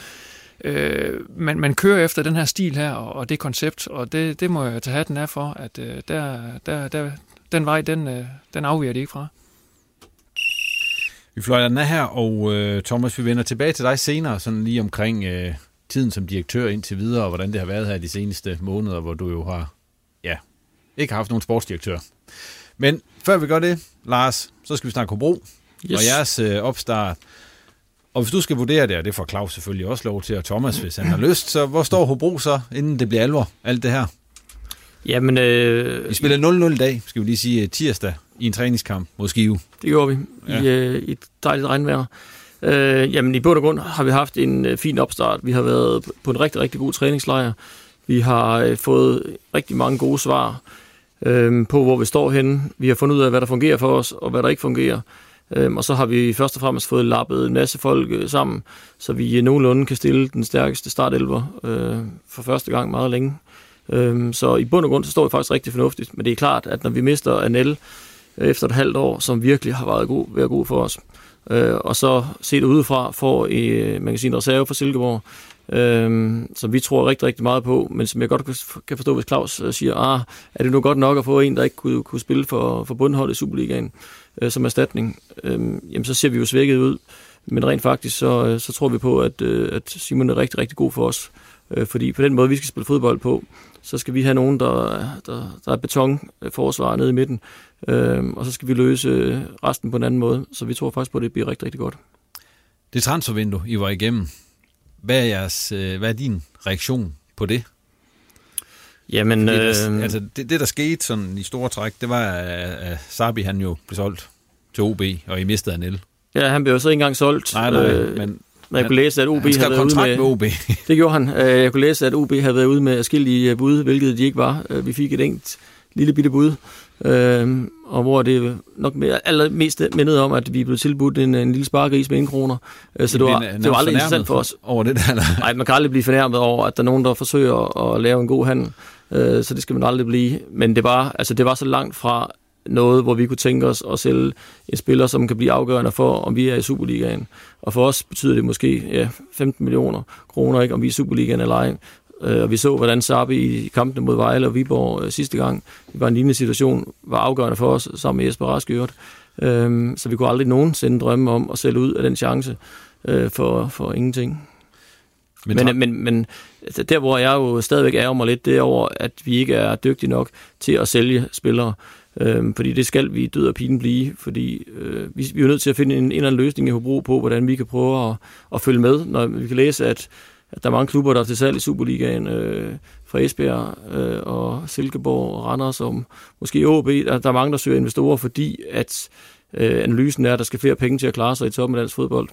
D: Øh, man, man kører efter den her stil her, og, og det koncept, og det, det må jeg tage hatten af for, at øh, der, der, der, den vej, den, øh, den afviger de ikke fra.
A: Vi fløjter den af her, og øh, Thomas, vi vender tilbage til dig senere, sådan lige omkring øh, tiden som direktør indtil videre, og hvordan det har været her de seneste måneder, hvor du jo har ja, ikke haft nogen sportsdirektør. Men før vi gør det, Lars, så skal vi snakke Hobro yes. og jeres øh, opstart. Og hvis du skal vurdere det, og det får Claus selvfølgelig også lov til, og Thomas, hvis han har lyst, så hvor står Hobro så, inden det bliver alvor, alt det her?
B: Jamen, øh,
A: vi spiller 0-0 i dag, skal vi lige sige, tirsdag i en træningskamp mod Skive.
B: Det gjorde vi ja. i, øh, i et dejligt regnvejr. Øh, jamen, i bund og grund har vi haft en øh, fin opstart. Vi har været på en rigtig, rigtig god træningslejr. Vi har øh, fået rigtig mange gode svar øh, på, hvor vi står henne. Vi har fundet ud af, hvad der fungerer for os, og hvad der ikke fungerer. Øh, og så har vi først og fremmest fået lappet en masse folk øh, sammen, så vi øh, nogenlunde kan stille den stærkeste startelver øh, for første gang meget længe. Øh, så i bund og grund, så står vi faktisk rigtig fornuftigt. Men det er klart, at når vi mister Anel øh, efter et halvt år, som virkelig har været god, været god for os, øh, og så set udefra får øh, man kan sige en reserve for Silkeborg, øhm, som vi tror rigtig, rigtig meget på, men som jeg godt kan forstå, hvis Claus øh, siger, ah, er det nu godt nok at få en, der ikke kunne, kunne spille for, for bundholdet i Superligaen øh, som erstatning, øhm, jamen så ser vi jo svækket ud. Men rent faktisk, så, øh, så tror vi på, at, øh, at Simon er rigtig, rigtig god for os. Øh, fordi på den måde, vi skal spille fodbold på, så skal vi have nogen, der, der, der er betonforsvar øh, nede i midten, øh, og så skal vi løse resten på en anden måde. Så vi tror faktisk på, at det bliver rigtig, rigtig godt.
A: Det transfervindue, I var igennem, hvad er, jeres, hvad er din reaktion på det?
B: Jamen,
A: det, der, øh, altså det, det, der skete sådan i store træk, det var, at Sabi han jo blev solgt til OB, og I mistede Anel.
B: Ja, han blev jo så ikke engang solgt.
A: Nej, nej, øh, men...
B: Jeg kunne læse, at OB havde været ude med...
A: med OB.
B: det gjorde han. Øh, jeg kunne læse, at OB havde været ude med forskellige bud, hvilket de ikke var. Øh, vi fik et enkelt lille bitte bud, øh, og hvor det nok allermest mindede om, at vi blev tilbudt en, en lille sparegris med 1 kroner. Så det var, det var aldrig interessant for os.
A: Over det der,
B: Nej, man kan aldrig blive fornærmet over, at der er nogen, der forsøger at lave en god handel. Så det skal man aldrig blive. Men det var, altså, det var så langt fra noget, hvor vi kunne tænke os at sælge en spiller, som kan blive afgørende for, om vi er i Superligaen. Og for os betyder det måske ja, 15 millioner kroner, ikke, om vi er i Superligaen eller ej. Øh, og vi så, hvordan Sabi i kampene mod Vejle og Viborg øh, sidste gang, det var en lignende situation, var afgørende for os, sammen med Jesper Rask øhm, Så vi kunne aldrig nogensinde drømme om at sælge ud af den chance øh, for, for ingenting. Men, men, men, men altså, der, hvor jeg jo stadigvæk er mig lidt, det er over, at vi ikke er dygtige nok til at sælge spillere. Øh, fordi det skal vi død og pine blive, fordi øh, vi, vi er nødt til at finde en, en eller anden løsning i Hobro på, hvordan vi kan prøve at, at følge med, når vi kan læse, at, at der er mange klubber, der er til salg i Superligaen, øh, fra Esbjerg øh, og Silkeborg og Randers, og måske OB. Der, der er mange, der søger investorer, fordi at øh, analysen er, at der skal flere penge til at klare sig i toppen af dansk fodbold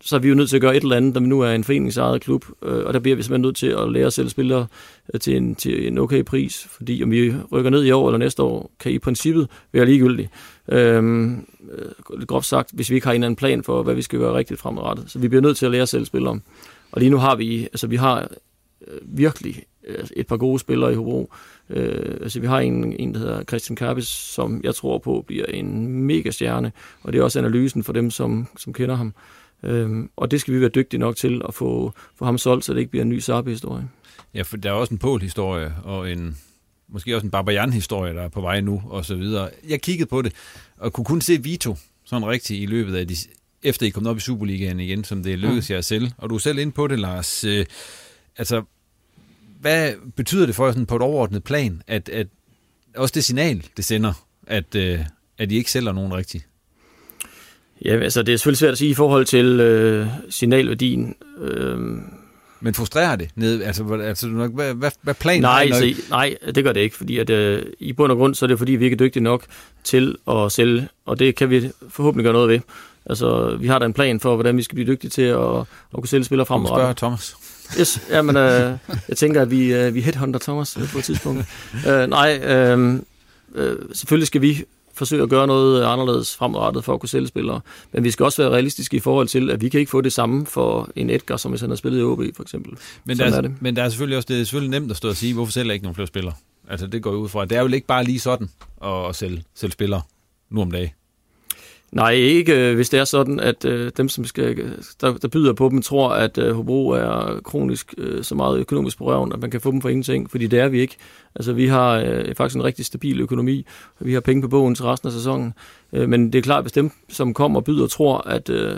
B: så er vi jo nødt til at gøre et eller andet, da vi nu er en foreningsejet klub, øh, og der bliver vi simpelthen nødt til at lære at sælge spillere øh, til en, til en okay pris, fordi om vi rykker ned i år eller næste år, kan i princippet være ligegyldigt. Øhm, øh, lidt groft sagt, hvis vi ikke har en eller anden plan for, hvad vi skal gøre rigtigt fremadrettet. Så vi bliver nødt til at lære at sælge spillere. Og lige nu har vi, altså vi har øh, virkelig øh, et par gode spillere i Hobro. Øh, altså vi har en, en, der hedder Christian Karpis, som jeg tror på bliver en mega stjerne, og det er også analysen for dem, som, som kender ham. Øh, og det skal vi være dygtige nok til at få, få ham solgt, så det ikke bliver en ny Sarpe-historie.
A: Ja, for der er også en Pol-historie, og en, måske også en Barbajan-historie, der er på vej nu, og så videre. Jeg kiggede på det, og kunne kun se Vito sådan rigtigt i løbet af de, efter I kom op i Superligaen igen, som det lykkedes mm. jer selv. Og du er selv inde på det, Lars. Øh, altså, hvad betyder det for jer sådan på et overordnet plan, at, at også det signal, det sender, at, øh, at I ikke sælger nogen rigtigt?
B: Ja, altså det er selvfølgelig svært at sige i forhold til øh, signalværdien. Øh,
A: men frustrerer det? Ned, altså, altså hvad, hvad, hvad planen
B: nej,
A: er?
B: Så, nej, det gør det ikke, fordi at, øh, i bund og grund, så er det fordi, vi ikke er dygtige nok til at sælge, og det kan vi forhåbentlig gøre noget ved. Altså, vi har da en plan for, hvordan vi skal blive dygtige til at, at kunne sælge spillere fremover.
A: Du spørger Thomas.
B: Yes, jamen, øh, jeg tænker, at vi, øh, vi headhunter Thomas på et tidspunkt. øh, nej, øh, øh, selvfølgelig skal vi forsøge at gøre noget anderledes fremadrettet for at kunne sælge spillere. Men vi skal også være realistiske i forhold til, at vi kan ikke få det samme for en Edgar, som hvis han har spillet i OB for eksempel.
A: Men der, er, er det. men der er selvfølgelig også det er selvfølgelig nemt at stå og sige, hvorfor sælger ikke nogen flere spillere? Altså det går ud fra. Det er jo ikke bare lige sådan at, at sælge, sælge spillere nu om dagen.
B: Nej, ikke øh, hvis det er sådan, at øh, dem, som skal, der, der byder på dem, tror, at øh, Hobro er kronisk øh, så meget økonomisk på røven, at man kan få dem for ingenting, fordi det er vi ikke. Altså, vi har øh, faktisk en rigtig stabil økonomi, og vi har penge på bogen til resten af sæsonen. Øh, men det er klart, hvis dem, som kommer og byder, tror, at, øh,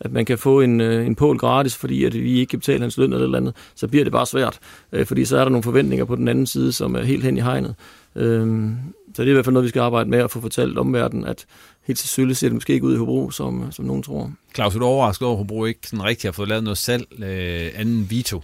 B: at man kan få en, øh, en pål gratis, fordi at vi ikke kan betale hans løn eller eller andet, så bliver det bare svært, øh, fordi så er der nogle forventninger på den anden side, som er helt hen i hegnet. Øh, så det er i hvert fald noget, vi skal arbejde med at få fortalt omverdenen, at helt til sølle ser det måske ikke ud i Hobro, som, som nogen tror.
A: Claus, er du overrasket over, at Hobro ikke sådan rigtig har fået lavet noget salg øh, anden Vito?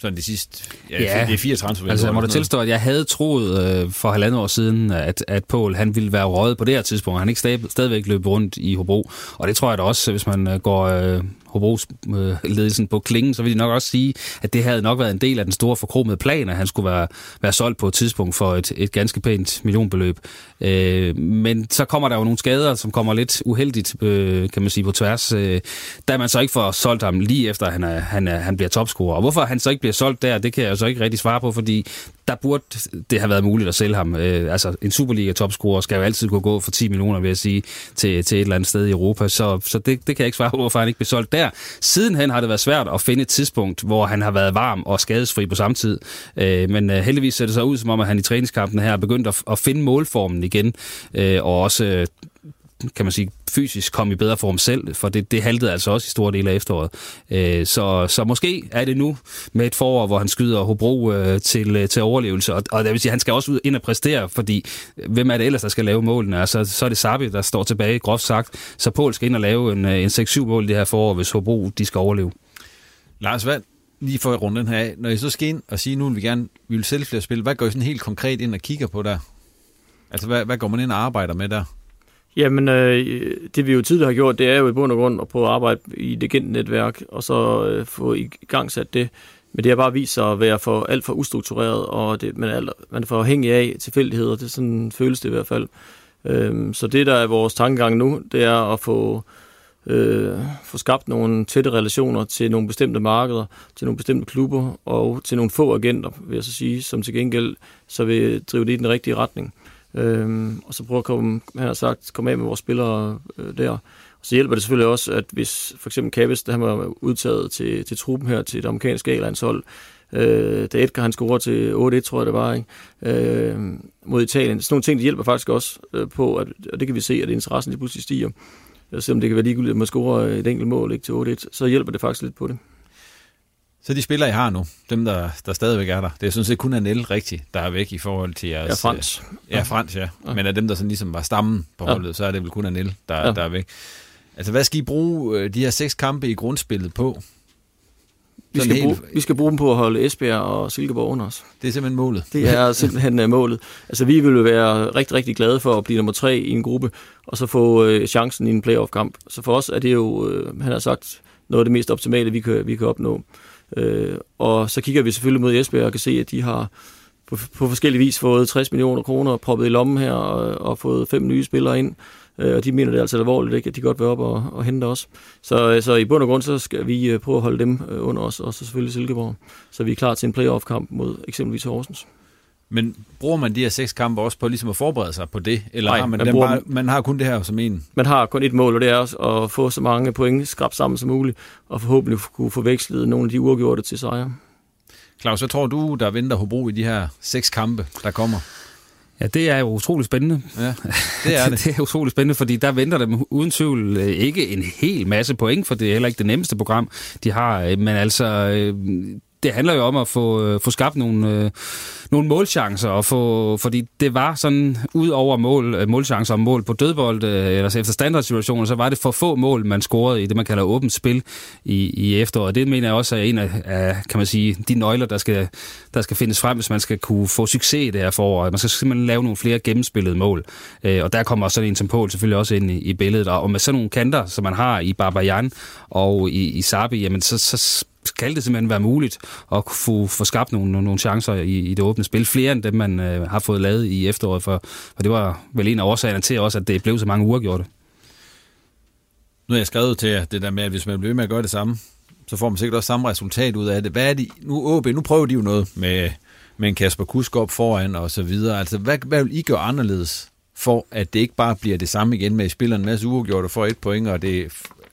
A: Sådan de sidste, ja, ja. det er fire transfer.
C: Altså, jeg må da tilstå, at jeg havde troet øh, for halvandet år siden, at, at Paul han ville være røget på det her tidspunkt. Han ikke stadig, stadigvæk løbe rundt i Hobro. Og det tror jeg da også, hvis man øh, går øh, Hobros øh, ledelsen på klingen, så vil de nok også sige, at det havde nok været en del af den store forkromede plan, at han skulle være, være solgt på et tidspunkt for et, et ganske pænt millionbeløb. Øh, men så kommer der jo nogle skader, som kommer lidt uheldigt, øh, kan man sige, på tværs, øh, da man så ikke får solgt ham lige efter, han, er, han, er, han bliver topscorer. Og hvorfor han så ikke bliver solgt der, det kan jeg så ikke rigtig svare på, fordi der burde det have været muligt at sælge ham. Øh, altså, en Superliga-topscorer skal jo altid kunne gå for 10 millioner, vil jeg sige, til, til et eller andet sted i Europa. Så, så det, det kan jeg ikke svare på, hvorfor han ikke blev solgt der. Sidenhen har det været svært at finde et tidspunkt, hvor han har været varm og skadesfri på samme tid. Øh, men øh, heldigvis ser det så ud, som om at han i træningskampen her er begyndt at, at finde målformen igen, øh, og også øh, kan man sige, fysisk komme i bedre form selv, for det, det haltede altså også i store dele af efteråret. Øh, så, så måske er det nu med et forår, hvor han skyder Hobro øh, til, øh, til overlevelse, og, og det vil sige, han skal også ud ind og præstere, fordi hvem er det ellers, der skal lave målene? Altså, så er det Sabi, der står tilbage, groft sagt, så Poul skal ind og lave en, øh, en 6-7 mål det her forår, hvis Hobro de skal overleve.
A: Lars, hvad, lige for at runde den her af, når I så skal ind og sige, nu vil vi gerne vi vil sælge flere spil, hvad går I sådan helt konkret ind og kigger på der? Altså, hvad, hvad går man ind og arbejder med der?
B: Jamen, øh, det vi jo tidligere har gjort, det er jo i bund og grund at prøve at arbejde i det netværk og så øh, få i gang sat det. Men det har bare vist sig at være for alt for ustruktureret, og det, man, er, man er for afhængig af tilfældigheder. Det er sådan føles det i hvert fald. Øhm, så det, der er vores tankegang nu, det er at få, øh, få skabt nogle tætte relationer til nogle bestemte markeder, til nogle bestemte klubber og til nogle få agenter, vil jeg så sige, som til gengæld så vil drive det i den rigtige retning. Øhm, og så prøver at komme, han har sagt, komme af med vores spillere øh, der. Og så hjælper det selvfølgelig også, at hvis for eksempel Kavis, han var udtaget til, til truppen her, til det amerikanske A-landshold, øh, da Edgar han scorer til 8-1, tror jeg det var, ikke? Øh, mod Italien. Sådan nogle ting, de hjælper faktisk også øh, på, at, og det kan vi se, at interessen lige pludselig stiger. Selvom det kan være ligegyldigt, at man scorer et enkelt mål ikke, til 8-1, så hjælper det faktisk lidt på det.
A: Så de spillere, I har nu, dem der, der stadigvæk er der, det er sådan set kun Anel rigtigt, der er væk i forhold til jeres...
B: Ja, Frans.
A: Øh, ja, Frans, ja. ja. Men af dem, der sådan ligesom var stammen på holdet, ja. så er det vel kun Anel, der, ja. der er væk. Altså, hvad skal I bruge øh, de her seks kampe i grundspillet på?
B: Vi skal, helt... bruge, vi skal bruge dem på at holde Esbjerg og Silkeborg under os.
A: Det er simpelthen målet?
B: Det er simpelthen øh, målet. Altså, vi vil være rigtig, rigtig glade for at blive nummer tre i en gruppe, og så få øh, chancen i en playoff-kamp. Så for os er det jo, øh, han har sagt, noget af det mest optimale, vi kan, vi kan opnå. Øh, og så kigger vi selvfølgelig mod Esbjerg og kan se, at de har på, på forskellige vis fået 60 millioner kroner proppet i lommen her og, og fået fem nye spillere ind. Øh, og de mener det er altså alvorligt, ikke? at de godt vil op og, og hente os. Så, øh, så i bund og grund, så skal vi øh, prøve at holde dem øh, under os, og så selvfølgelig Silkeborg. Så vi er klar til en playoff-kamp mod eksempelvis Horsens.
A: Men bruger man de her seks kampe også på ligesom at forberede sig på det? Eller Nej, har man, man, dem bare, man har kun det her som en?
B: Man har kun et mål, og det er også at få så mange point skrabt sammen som muligt, og forhåbentlig kunne forveksle nogle af de uafgjorte til sejre.
A: Claus, hvad tror du, der venter Hobro i de her seks kampe, der kommer?
C: Ja, det er jo utrolig spændende.
A: Ja, det er det.
C: det er utrolig spændende, fordi der venter dem uden tvivl øh, ikke en hel masse point, for det er heller ikke det nemmeste program, de har. Øh, men altså, øh, det handler jo om at få, øh, få skabt nogle, øh, nogle målchancer, og få, fordi det var sådan, ud over mål, øh, målchancer og mål på dødbold, øh, eller efter standardsituationer, så var det for få mål, man scorede i det, man kalder åbent spil i, i efteråret. Det mener jeg også er en af, af, kan man sige, de nøgler, der skal, der skal findes frem, hvis man skal kunne få succes i det her forår. Man skal simpelthen lave nogle flere gennemspillede mål. Øh, og der kommer sådan en som Poul selvfølgelig også ind i, i billedet. Og med sådan nogle kanter, som man har i Barbajan og i, i Sabi, jamen så, så skal det simpelthen være muligt at få, få skabt nogle, nogle chancer i, i det åbne spil. Flere end dem, man øh, har fået lavet i efteråret, for, for det var vel en af årsagerne til også, at det blev så mange uafgjorte.
A: Nu har jeg skrevet til jer det der med, at hvis man bliver med at gøre det samme, så får man sikkert også samme resultat ud af det. Hvad er det? Nu, OB, nu prøver de jo noget med, med en Kasper Kusk op foran og så videre. Altså, hvad, hvad vil I gøre anderledes for, at det ikke bare bliver det samme igen med, at I spiller en masse uafgjorte for et point, og det,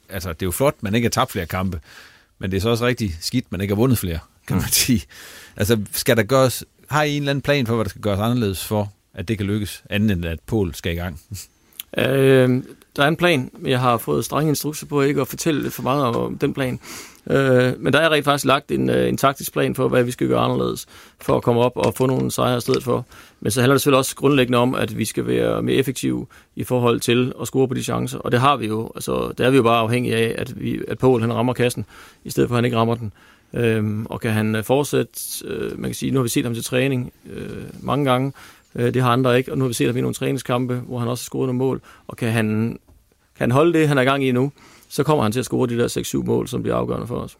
A: altså, det er jo flot, man ikke har tabt flere kampe. Men det er så også rigtig skidt, man ikke har vundet flere, kan man mm. sige. Altså, skal der gøres, har I en eller anden plan for, hvad der skal gøres anderledes for, at det kan lykkes, anden end at Pol skal i gang?
B: Øh, der er en plan, jeg har fået strenge instrukser på ikke at fortælle for meget om den plan. Øh, men der er rent faktisk lagt en, øh, en taktisk plan for, hvad vi skal gøre anderledes for at komme op og få nogle sejre i stedet for. Men så handler det selvfølgelig også grundlæggende om, at vi skal være mere effektive i forhold til at score på de chancer. Og det har vi jo. Altså, der er vi jo bare afhængige af, at, vi, at Poul han rammer kassen, i stedet for at han ikke rammer den. Øhm, og kan han øh, fortsætte, øh, man kan sige, nu har vi set ham til træning øh, mange gange, øh, det har andre ikke, og nu har vi set ham i nogle træningskampe, hvor han også har scoret nogle mål, og kan han, kan han holde det, han er i gang i nu, så kommer han til at score de der 6-7 mål, som bliver afgørende for os.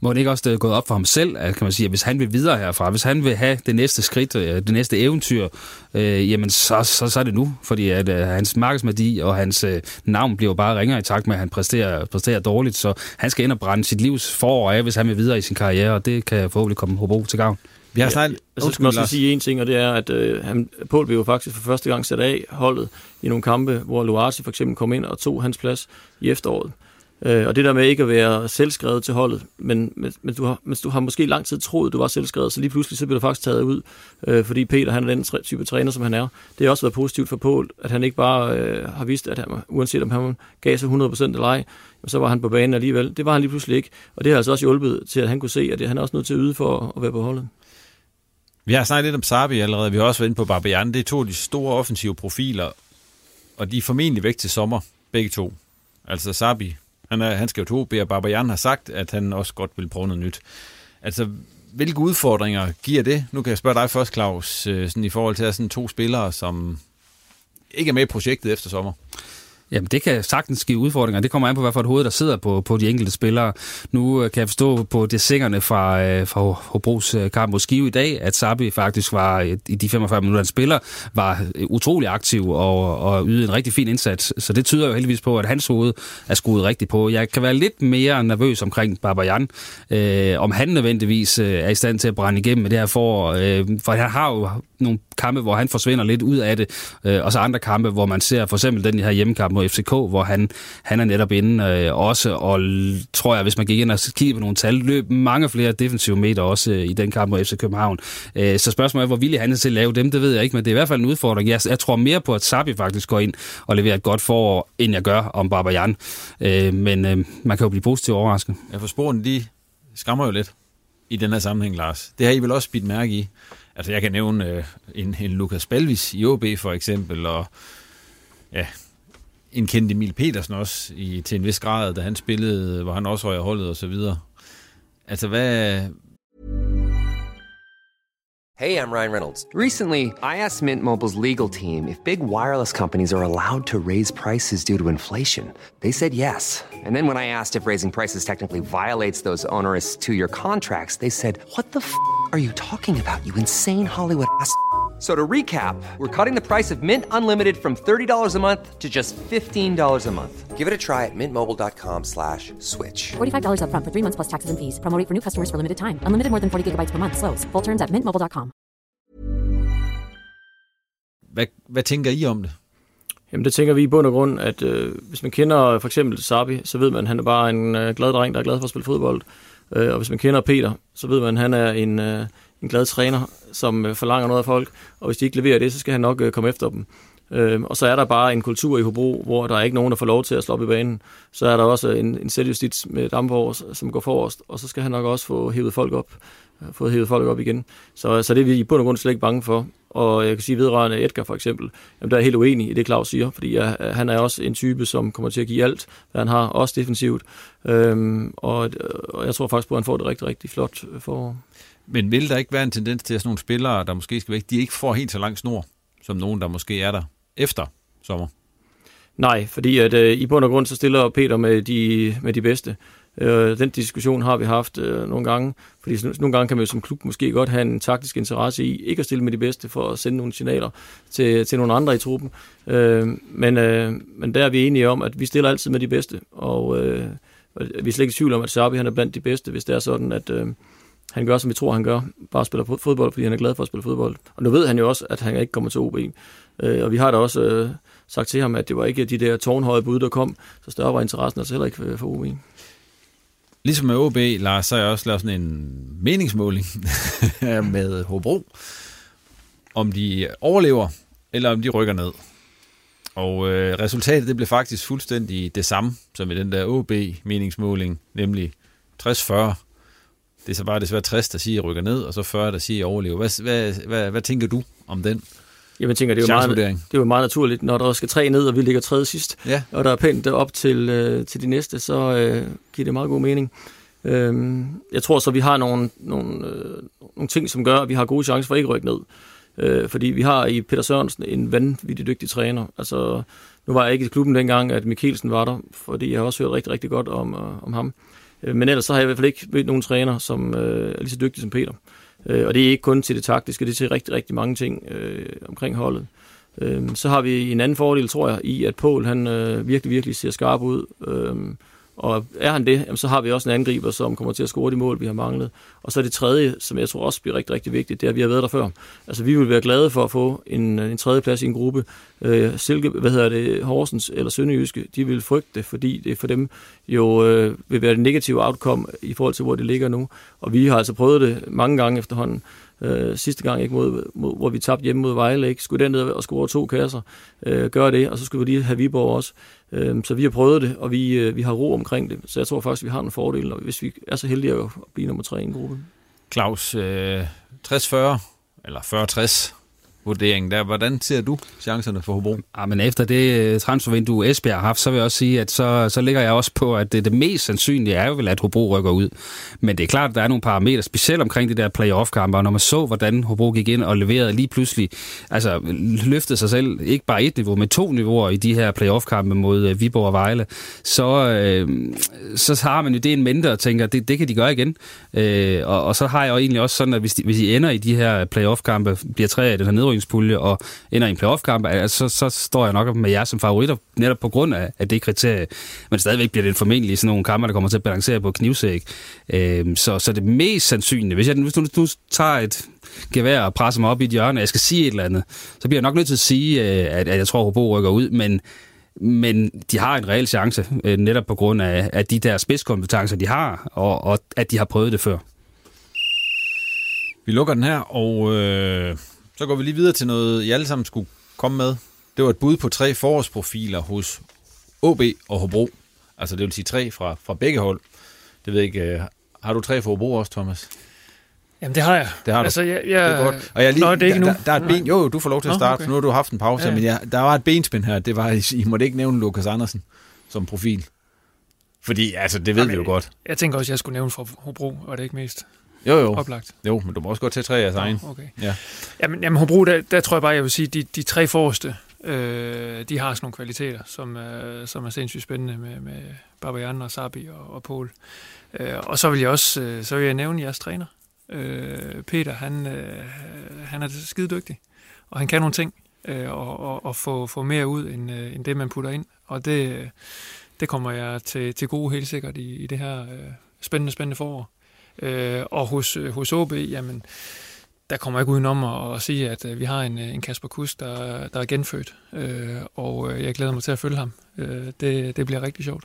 C: Må det ikke også øh, det er gået op for ham selv, at, kan man sige, at hvis han vil videre herfra, hvis han vil have det næste skridt, øh, det næste eventyr, øh, jamen så, så, så er det nu, fordi at øh, hans markedsværdi og hans øh, navn bliver bare ringere i takt med, at han præsterer, præsterer dårligt, så han skal ind og brænde sit livs forår af, hvis han vil videre i sin karriere, og det kan forhåbentlig komme Hobro til gavn.
A: Vi har snart...
B: Ja, så skal man også sige en ting, og det er, at øh, han, Paul blev jo faktisk for første gang sat af holdet i nogle kampe, hvor Luarsi for eksempel kom ind og tog hans plads i efteråret. Øh, og det der med ikke at være selvskrevet til holdet, men, men, men, du har, men du har måske lang tid troet, du var selvskrevet, så lige pludselig så bliver du faktisk taget ud, øh, fordi Peter han er den type træner, som han er. Det har også været positivt for Paul, at han ikke bare øh, har vist, at han, uanset om han gav sig 100% eller ej, så var han på banen alligevel. Det var han lige pludselig ikke, og det har altså også hjulpet til, at han kunne se, at han er også nødt til at yde for at være på holdet.
A: Vi har snakket lidt om Sabi allerede, vi har også været inde på Barbian. Det er to af de store offensive profiler, og de er formentlig væk til sommer, begge to. Altså Sabi han, er, han skal jo to og Barbian har sagt, at han også godt vil prøve noget nyt. Altså, hvilke udfordringer giver det? Nu kan jeg spørge dig først, Claus, øh, sådan i forhold til at sådan to spillere, som ikke er med i projektet efter sommer.
C: Jamen, det kan sagtens give udfordringer. Det kommer an på, hvad for et hoved, der sidder på, på de enkelte spillere. Nu øh, kan jeg forstå på dessingerne fra, øh, fra Hobros øh, kamp mod Skive i dag, at Sabi faktisk var, i de 45 minutter, han spiller, var utrolig aktiv og, og ydede en rigtig fin indsats. Så det tyder jo heldigvis på, at hans hoved er skruet rigtigt på. Jeg kan være lidt mere nervøs omkring Babajan, øh, om han nødvendigvis er i stand til at brænde igennem med det her for, øh, for han har jo nogle kampe, hvor han forsvinder lidt ud af det, øh, og så andre kampe, hvor man ser for eksempel den her hjemmekamp mod FCK, hvor han, han er netop inde øh, også, og tror jeg, hvis man gik ind og kiggede på nogle tal, løb mange flere defensive meter også øh, i den kamp mod FC København. Øh, så spørgsmålet er, hvor villig han er til at lave dem, det ved jeg ikke, men det er i hvert fald en udfordring. Jeg, jeg tror mere på, at Sabi faktisk går ind og leverer et godt forår, end jeg gør om Barbajan. Øh, men øh, man kan jo blive positivt overrasket.
A: Ja, for sporene, de skræmmer jo lidt i den her sammenhæng, Lars. Det har I vel også bidt mærke i. Altså, jeg kan nævne øh, en, en Lukas Balvis i OB for eksempel, og ja, en kendt Emil Petersen også i, til en vis grad, da han spillede, hvor han også røg holdet og så videre. Altså, hvad...
E: Hey, I'm Ryan Reynolds.
F: Recently, I asked Mint Mobile's legal team if big wireless companies are allowed to raise prices due to inflation. They said yes. And then when I asked if raising prices technically violates those onerous two-year contracts, they said, what the f*** are you talking about, you insane Hollywood ass?" So to recap, we're cutting the price of Mint Unlimited from $30 a month to just $15 a month.
E: Give it a try at mintmobile.com slash switch.
G: $45 up front for three months plus taxes and fees. Promo rate for new customers for limited time. Unlimited more than 40 gigabytes per month. Slows. Full terms at mintmobile.com.
A: Hvad, hvad tænker I om det?
B: Jamen det tænker vi i bund og grund, at øh, hvis man kender for eksempel Sabi, så ved man, at han er bare en øh, glad dreng, der er glad for at spille fodbold. Øh, og hvis man kender Peter, så ved man, at han er en... Øh, en glad træner, som øh, forlanger noget af folk, og hvis de ikke leverer det, så skal han nok øh, komme efter dem. Øh, og så er der bare en kultur i Hobro, hvor der er ikke nogen, der får lov til at slå op i banen. Så er der også øh, en, en selvjustits med Damborg, som går forrest, og så skal han nok også få hævet folk op, få hævet folk op igen. Så, så det er vi i bund og grund slet ikke bange for. Og jeg kan sige vedrørende Edgar for eksempel, jamen der er helt uenig i det, Claus siger, fordi jeg, han er også en type, som kommer til at give alt, hvad han har, også defensivt. Øhm, og, og jeg tror faktisk på, at han får det rigtig, rigtig flot for.
A: Men vil der ikke være en tendens til, at sådan nogle spillere, der måske skal væk, de ikke får helt så lang snor, som nogen, der måske er der efter sommer?
B: Nej, fordi at, øh, i bund og grund så stiller Peter med de, med de bedste. Øh, den diskussion har vi haft øh, nogle gange, fordi nogle gange kan man jo som klub måske godt have en taktisk interesse i ikke at stille med de bedste for at sende nogle signaler til, til nogle andre i truppen. Øh, men, øh, men der er vi enige om, at vi stiller altid med de bedste, og øh, vi er slet ikke i tvivl om, at Sabi han er blandt de bedste, hvis det er sådan, at, øh, han gør, som vi tror, han gør. Bare spiller fodbold, fordi han er glad for at spille fodbold. Og nu ved han jo også, at han ikke kommer til OB. Øh, og vi har da også øh, sagt til ham, at det var ikke de der tårnhøje bud, der kom. Så større var interessen altså heller ikke for OB.
A: Ligesom med OB, Lars, så har jeg også lavet sådan en meningsmåling med Hobro. Om de overlever, eller om de rykker ned. Og øh, resultatet det blev faktisk fuldstændig det samme, som i den der OB-meningsmåling, nemlig 60-40 det er så bare desværre 60, der siger, at rykker ned, og så 40, der siger, at overlever. Hvad, hvad, hvad, hvad tænker du om den
B: Jamen, tænker, det er, jo meget, det er jo meget naturligt, når der skal tre ned, og vi ligger tredje sidst, ja. og der er pænt op til, øh, til de næste, så øh, giver det meget god mening. Øhm, jeg tror så, vi har nogle, nogle, øh, nogle ting, som gør, at vi har gode chancer for ikke at rykke ned. Øh, fordi vi har i Peter Sørensen en vanvittig dygtig træner. Altså, nu var jeg ikke i klubben dengang, at Mikkelsen var der, fordi jeg har også hørt rigtig, rigtig godt om, øh, om ham. Øh, men ellers så har jeg i hvert fald ikke mødt nogen træner, som øh, er lige så dygtig som Peter. Øh, og det er ikke kun til det taktiske, det er til rigtig, rigtig mange ting øh, omkring holdet. Øh, så har vi en anden fordel, tror jeg, i at Paul han øh, virkelig, virkelig ser skarp ud. Øh, og er han det, så har vi også en angriber, som kommer til at score de mål, vi har manglet. Og så det tredje, som jeg tror også bliver rigtig, rigtig vigtigt, det er, at vi har været der før. Altså, vi vil være glade for at få en, en tredje plads i en gruppe. Øh, Silke, hvad hedder det, Horsens eller Sønderjyske, de vil frygte det, fordi det for dem jo øh, vil være et negativt outcome i forhold til, hvor det ligger nu. Og vi har altså prøvet det mange gange efterhånden øh, sidste gang, ikke, mod, mod, hvor vi tabte hjemme mod Vejle. Ikke? Skulle derned og score to kasser, øh, gøre det, og så skulle vi lige have Viborg også. Øh, så vi har prøvet det, og vi, øh, vi har ro omkring det. Så jeg tror faktisk, vi har en fordel, hvis vi er så heldige at blive nummer tre i en gruppe.
A: Claus, øh, 60-40, eller 40-60 vurdering der. Hvordan ser du chancerne for Hobro?
C: Ja, men efter det øh, transfervindue Esbjerg har haft, så vil jeg også sige, at så, så ligger jeg også på, at det, det mest sandsynlige er jo vel, at Hobro rykker ud. Men det er klart, at der er nogle parametre, specielt omkring de der playoff-kampe, og når man så, hvordan Hobro gik ind og leverede lige pludselig, altså løftede sig selv, ikke bare et niveau, men to niveauer i de her playoff-kampe mod uh, Viborg og Vejle, så, øh, så har man jo det en mente og tænker, det, det kan de gøre igen. Øh, og, og så har jeg jo egentlig også sådan, at hvis de, hvis de ender i de her playoff-kampe, bliver tre af den her nedrykningspulje og ender i en playoff-kamp, altså, så, så står jeg nok med jer som favoritter, netop på grund af, af det kriterie. Men stadigvæk bliver det formentlig sådan nogle kampe, der kommer til at balancere på knivsæk. Øh, så, så det mest sandsynlige, hvis jeg hvis nu, nu tager et gevær og presser mig op i et hjørne, og jeg skal sige et eller andet, så bliver jeg nok nødt til at sige, øh, at, at jeg tror, at Hobro rykker ud, men men de har en reel chance, øh, netop på grund af, af de der spidskompetencer, de har, og, og at de har prøvet det før.
A: Vi lukker den her, og øh, så går vi lige videre til noget, I alle sammen skulle komme med. Det var et bud på tre forårsprofiler hos OB og Hobro. Altså det vil sige tre fra, fra begge hold. Det ved jeg ikke. Øh, har du tre for Hobro også, Thomas?
D: Jamen, det har jeg.
A: Det har du.
D: Altså, jeg, jeg,
A: det er godt. Og jeg lige,
D: Nå, det er ikke
A: der,
D: nu.
A: Der, der, er et ben, jo, du får lov til at
D: Nå,
A: starte,
D: okay.
A: for nu har du haft en pause,
D: Ja,
A: ja. men jeg, der var et benspænd her. Det var, I, I måtte ikke nævne Lukas Andersen som profil. Fordi, altså, det ved
D: Jamen,
A: vi jo godt.
D: Jeg tænker også, jeg skulle nævne for Hobro, og det ikke mest
A: Jo, jo.
D: oplagt.
A: Jo, men du må også godt tage tre af jeres egen.
D: Okay.
A: Ja.
D: Jamen, jamen Hobro, der, der tror jeg bare, jeg vil sige, de, de tre forreste, øh, de har sådan nogle kvaliteter, som, øh, som er sindssygt spændende med, med Babajan og Sabi og, og Paul. Øh, og så vil jeg også øh, så vil jeg nævne jeres træner. Øh, Peter, han, øh, han er skide dygtig, og han kan nogle ting, øh, og, og, og få, få mere ud, end, øh, end det, man putter ind. Og det, øh, det kommer jeg til, til gode helt sikkert i, i det her øh, spændende, spændende forår. Øh, og hos, øh, hos OB, jamen, der kommer jeg ikke udenom at, at sige, at øh, vi har en, øh, en Kasper Kusk, der, der er genfødt, øh, og jeg glæder mig til at følge ham. Øh, det, det bliver rigtig sjovt.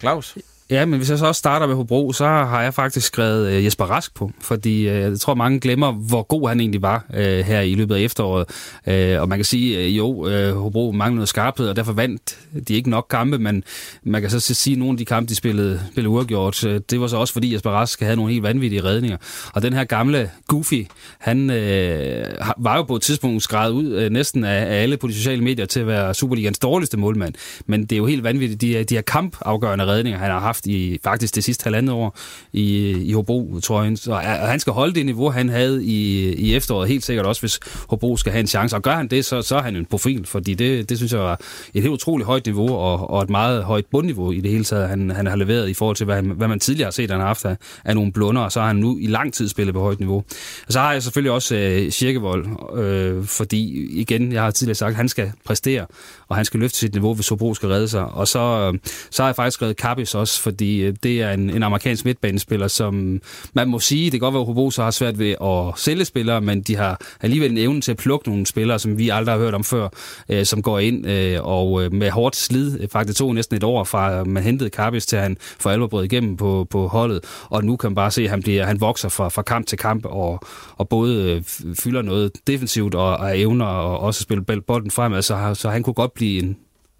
A: Claus?
C: Ja, men hvis jeg så også starter med Hobro, så har jeg faktisk skrevet øh, Jesper Rask på, fordi øh, jeg tror, mange glemmer, hvor god han egentlig var øh, her i løbet af efteråret. Øh, og man kan sige, øh, jo, øh, Hobro manglede noget skarphed, og derfor vandt de ikke nok kampe, men man kan så sige, at nogle af de kampe, de spillede, spillede uafgjort, øh, det var så også, fordi Jesper Rask havde nogle helt vanvittige redninger. Og den her gamle Goofy, han øh, var jo på et tidspunkt skrevet ud øh, næsten af, af alle på de sociale medier til at være Superligans dårligste målmand. Men det er jo helt vanvittigt, de, de her kampafgørende redninger, han har haft i faktisk det sidste halvandet år i, i Hobro, tror jeg. Så og han skal holde det niveau, han havde i, i efteråret, helt sikkert også, hvis Hobro skal have en chance. Og gør han det, så, så er han en profil, fordi det, det synes jeg var et helt utroligt højt niveau, og, og et meget højt bundniveau i det hele taget, han, han har leveret i forhold til, hvad, han, hvad man tidligere har set, han har haft af, af nogle blunder, og så har han nu i lang tid spillet på højt niveau. Og så har jeg selvfølgelig også øh, Kirkevold, øh, fordi igen, jeg har tidligere sagt, at han skal præstere, og han skal løfte sit niveau, hvis Hobro skal redde sig. Og så, øh, så har jeg faktisk skrevet Kappis også, fordi øh, det er en, en amerikansk midtbanespiller, som man må sige, det kan godt være, at Hobo så har svært ved at sælge spillere, men de har alligevel en evne til at plukke nogle spillere, som vi aldrig har hørt om før, øh, som går ind øh, og øh, med hårdt slid, øh, faktisk tog næsten et år fra man hentede Kappis til han for alvor brød igennem på, på holdet, og nu kan man bare se, at han, bliver, han vokser fra, fra kamp til kamp, og, og både øh, fylder noget defensivt og, og evner og også spille bolden fremad, så, så han kunne godt blive en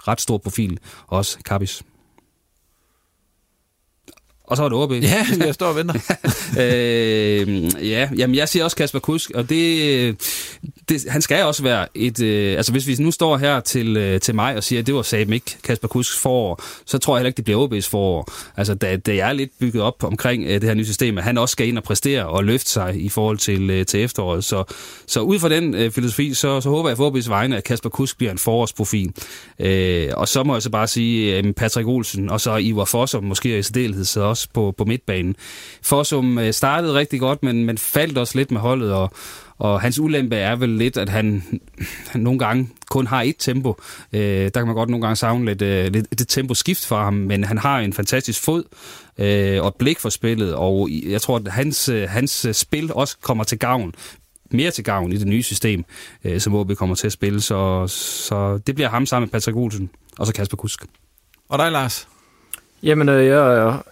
C: ret stor profil, også Kappis. Og så var det OB.
A: Ja, jeg står og venter.
C: øh, ja, jamen jeg siger også Kasper Kusk, og det, det, han skal også være et... Øh, altså hvis vi nu står her til, øh, til mig og siger, at det var Saben ikke Kasper Kusks forår, så tror jeg heller ikke, det bliver OB's forår. Altså da, da jeg er lidt bygget op omkring øh, det her nye system, at han også skal ind og præstere og løfte sig i forhold til, øh, til efteråret. Så, så ud fra den øh, filosofi, så, så håber jeg for OB's vegne, at Kasper Kusk bliver en forårsprofil. Øh, og så må jeg så bare sige, øh, Patrick Olsen og så Ivar Fosser, måske i særdeleshed så også på, på midtbanen. Fossum øh, startede rigtig godt, men, men faldt også lidt med holdet, og, og hans ulempe er vel lidt, at han, han nogle gange kun har et tempo. Øh, der kan man godt nogle gange savne lidt, øh, lidt det tempo skift fra ham, men han har en fantastisk fod øh, og et blik for spillet, og jeg tror, at hans, øh, hans spil også kommer til gavn mere til gavn i det nye system, øh, som OB kommer til at spille. Så, så det bliver ham sammen med Patrick Olsen, og så Kasper Kusk.
A: Og dig, Lars?
B: Jamen, øh, jeg er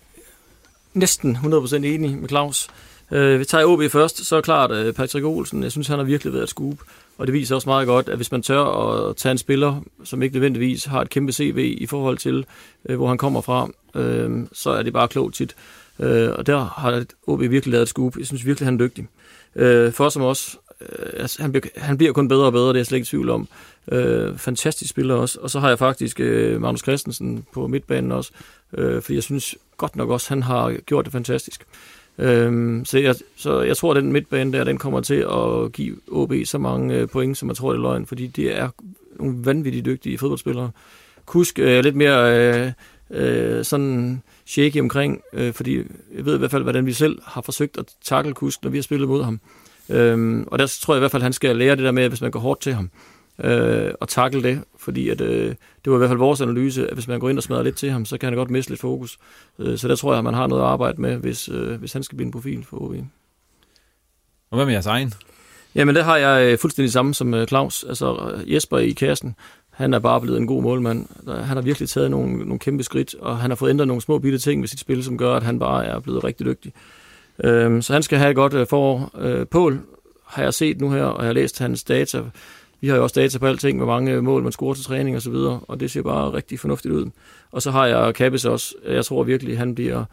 B: næsten 100% enig med Claus. Øh, vi tager OB først, så er klart øh, Patrick Olsen. Jeg synes, han har virkelig været et scoop. Og det viser også meget godt, at hvis man tør at tage en spiller, som ikke nødvendigvis har et kæmpe CV i forhold til, øh, hvor han kommer fra, øh, så er det bare klogt tit. Øh, og der har OB virkelig lavet et scoop. Jeg synes virkelig, han er dygtig. Øh, for som også, øh, altså, han, bliver, han bliver kun bedre og bedre, det er jeg slet ikke i tvivl om. Øh, fantastisk spiller også. Og så har jeg faktisk øh, Magnus Christensen på midtbanen også, øh, fordi jeg synes godt nok også, han har gjort det fantastisk. Øhm, så, jeg, så jeg tror, at den midtbane der, den kommer til at give OB så mange øh, point, som jeg tror, det er løgn, fordi det er nogle vanvittigt dygtige fodboldspillere. Kusk øh, er øh, lidt mere øh, øh, sådan shaky omkring, øh, fordi jeg ved i hvert fald, hvordan vi selv har forsøgt at takle Kusk, når vi har spillet mod ham. Øhm, og der tror jeg i hvert fald, at han skal lære det der med, at hvis man går hårdt til ham, øh, og takle det, fordi at, øh, det var i hvert fald vores analyse, at hvis man går ind og smadrer lidt til ham, så kan han godt miste lidt fokus. Øh, så der tror jeg, at man har noget at arbejde med, hvis, øh, hvis han skal blive en profil for OB.
A: Og hvad med jeres egen?
B: Jamen, det har jeg øh, fuldstændig samme som øh, Claus. Altså Jesper i kassen, han er bare blevet en god målmand. Han har virkelig taget nogle, nogle kæmpe skridt, og han har fået ændret nogle små bitte ting ved sit spil, som gør, at han bare er blevet rigtig dygtig. Øhm, så han skal have et godt øh, forår. Øh, Pål har jeg set nu her, og jeg har læst hans data. Vi har jo også data på alting, hvor mange mål man scorer til træning og så videre, og det ser bare rigtig fornuftigt ud. Og så har jeg Kappes også. Jeg tror virkelig, han bliver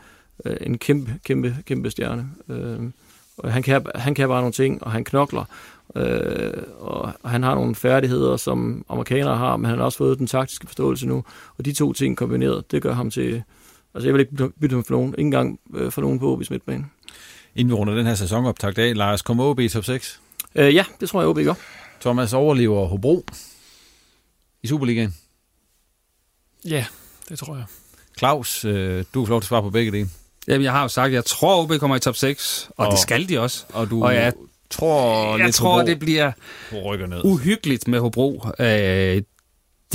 B: øh, en kæmpe, kæmpe, kæmpe stjerne. Øhm, og han kan, han kan bare nogle ting, og han knokler. Øh, og han har nogle færdigheder, som amerikanere har, men han har også fået den taktiske forståelse nu. Og de to ting kombineret, det gør ham til... Altså, jeg vil ikke bytte ham for nogen. Ingen gang øh, for nogen på OB's midtbane.
A: Inden vi runder den her sæsonoptakt af, Lars, kommer OB i top 6?
B: Øh, ja, det tror jeg, OB gør.
A: Thomas overlever Hobro i Superligaen?
D: Ja, det tror jeg.
A: Claus, øh, du får lov til at svare på begge dele.
C: Jamen, jeg har jo sagt, at jeg tror, OB kommer i top 6, og, og det skal de også.
A: Og du
C: og jeg
A: tror
C: jeg
A: lidt
C: tror,
A: Hobro
C: det bliver
A: rykker ned.
C: uhyggeligt med Hobro. Øh, jeg,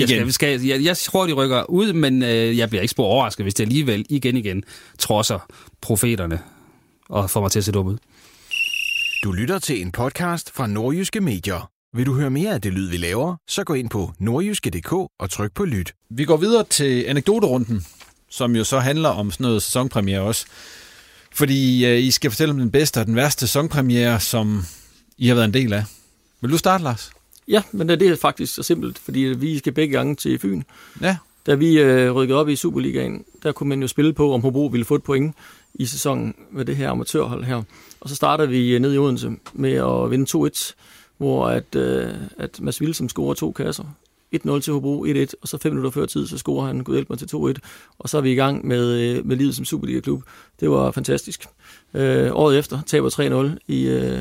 C: skal, skal, jeg, jeg tror, de rykker ud, men øh, jeg bliver ikke spor overrasket, hvis det alligevel igen igen trodser profeterne og får mig til at se dum ud.
H: Du lytter til en podcast fra Nordjyske Medier. Vil du høre mere af det lyd, vi laver, så gå ind på nordjyske.dk og tryk på lyt.
A: Vi går videre til anekdoterunden, som jo så handler om sådan noget sæsonpremiere også. Fordi øh, I skal fortælle om den bedste og den værste sæsonpremiere, som I har været en del af. Vil du starte, Lars?
B: Ja, men det er faktisk så simpelt, fordi vi skal begge gange til Fyn.
A: Ja.
B: Da vi øh, rykkede op i Superligaen, der kunne man jo spille på, om Hobro ville få et point i sæsonen med det her amatørhold her. Og så starter vi øh, ned i Odense med at vinde 2-1, hvor at, øh, at Mads Wilson scorer to kasser. 1-0 til Hobro, 1-1, og så fem minutter før tid, så scorer han, Gud hjælp mig, til 2-1. Og så er vi i gang med, øh, med livet som Superliga-klub. Det var fantastisk. Øh, året efter taber 3-0 i, øh,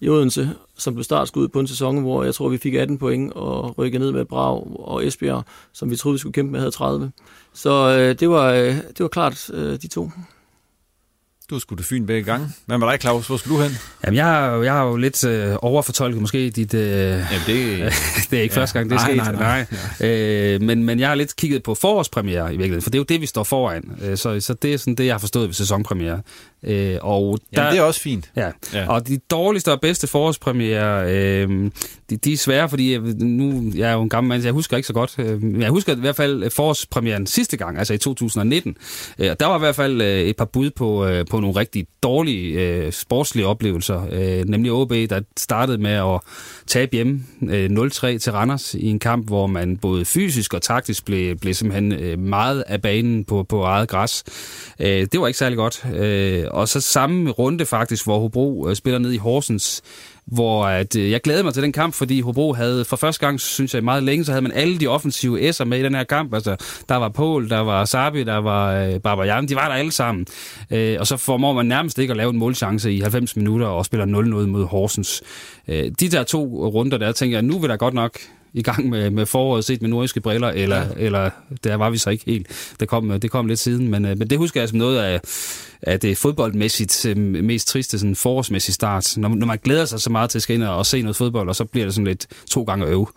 B: i Odense, som blev startskud på en sæson, hvor jeg tror, vi fik 18 point og rykkede ned med Brav og Esbjerg, som vi troede, vi skulle kæmpe med, havde 30. Så øh, det, var, øh, det var klart øh, de to.
A: Du skulle til Fyn begge gange. Hvad med dig, Claus? Hvor skal du hen?
C: Jamen, jeg, har- jeg har jo lidt øh, overfortolket måske dit... Øh,
A: Jamen, det...
C: det er ikke ja. første gang, det er
A: Nej,
C: sket.
A: nej, nej.
C: Øh, men, men jeg har lidt kigget på forårspremiere i virkeligheden, for det er jo det, vi står foran. Øh, så, så det er sådan det, jeg har forstået ved sæsonpremiere. Øh, og der,
A: Jamen, det er også fint.
C: Ja.
A: Ja.
C: og de dårligste og bedste forårspremiere, øh, de, de er svære, fordi jeg, nu jeg er jo en gammel mand, så jeg husker ikke så godt. Øh, men jeg husker i hvert fald forårspremieren sidste gang, altså i 2019. Øh, og der var i hvert fald øh, et par bud på, øh, på nogle rigtig dårlige øh, sportslige oplevelser. Øh, nemlig OB, der startede med at tabe hjemme øh, 0-3 til Randers i en kamp, hvor man både fysisk og taktisk blev, blev simpelthen øh, meget af banen på, på eget græs. Øh, det var ikke særlig godt. Øh, og så samme runde faktisk, hvor Hobro øh, spiller ned i Horsens, hvor at, øh, jeg glædede mig til den kamp, fordi Hobro havde for første gang, synes jeg, meget længe, så havde man alle de offensive S'er med i den her kamp. Altså, der var Pol, der var Sabi, der var øh, Barbajan, de var der alle sammen. Øh, og så formår man nærmest ikke at lave en målchance i 90 minutter og spiller 0-0 mod Horsens. Øh, de der to runder, der tænker jeg, nu vil der godt nok i gang med, med foråret set med nordiske briller, eller, ja. eller der var vi så ikke helt. Det kom, det kom lidt siden, men, øh, men det husker jeg som noget af, af det fodboldmæssigt øh, mest triste sådan forårsmæssige start. Når, når man glæder sig så meget til at skal ind og se noget fodbold, og så bliver det sådan lidt to gange øv.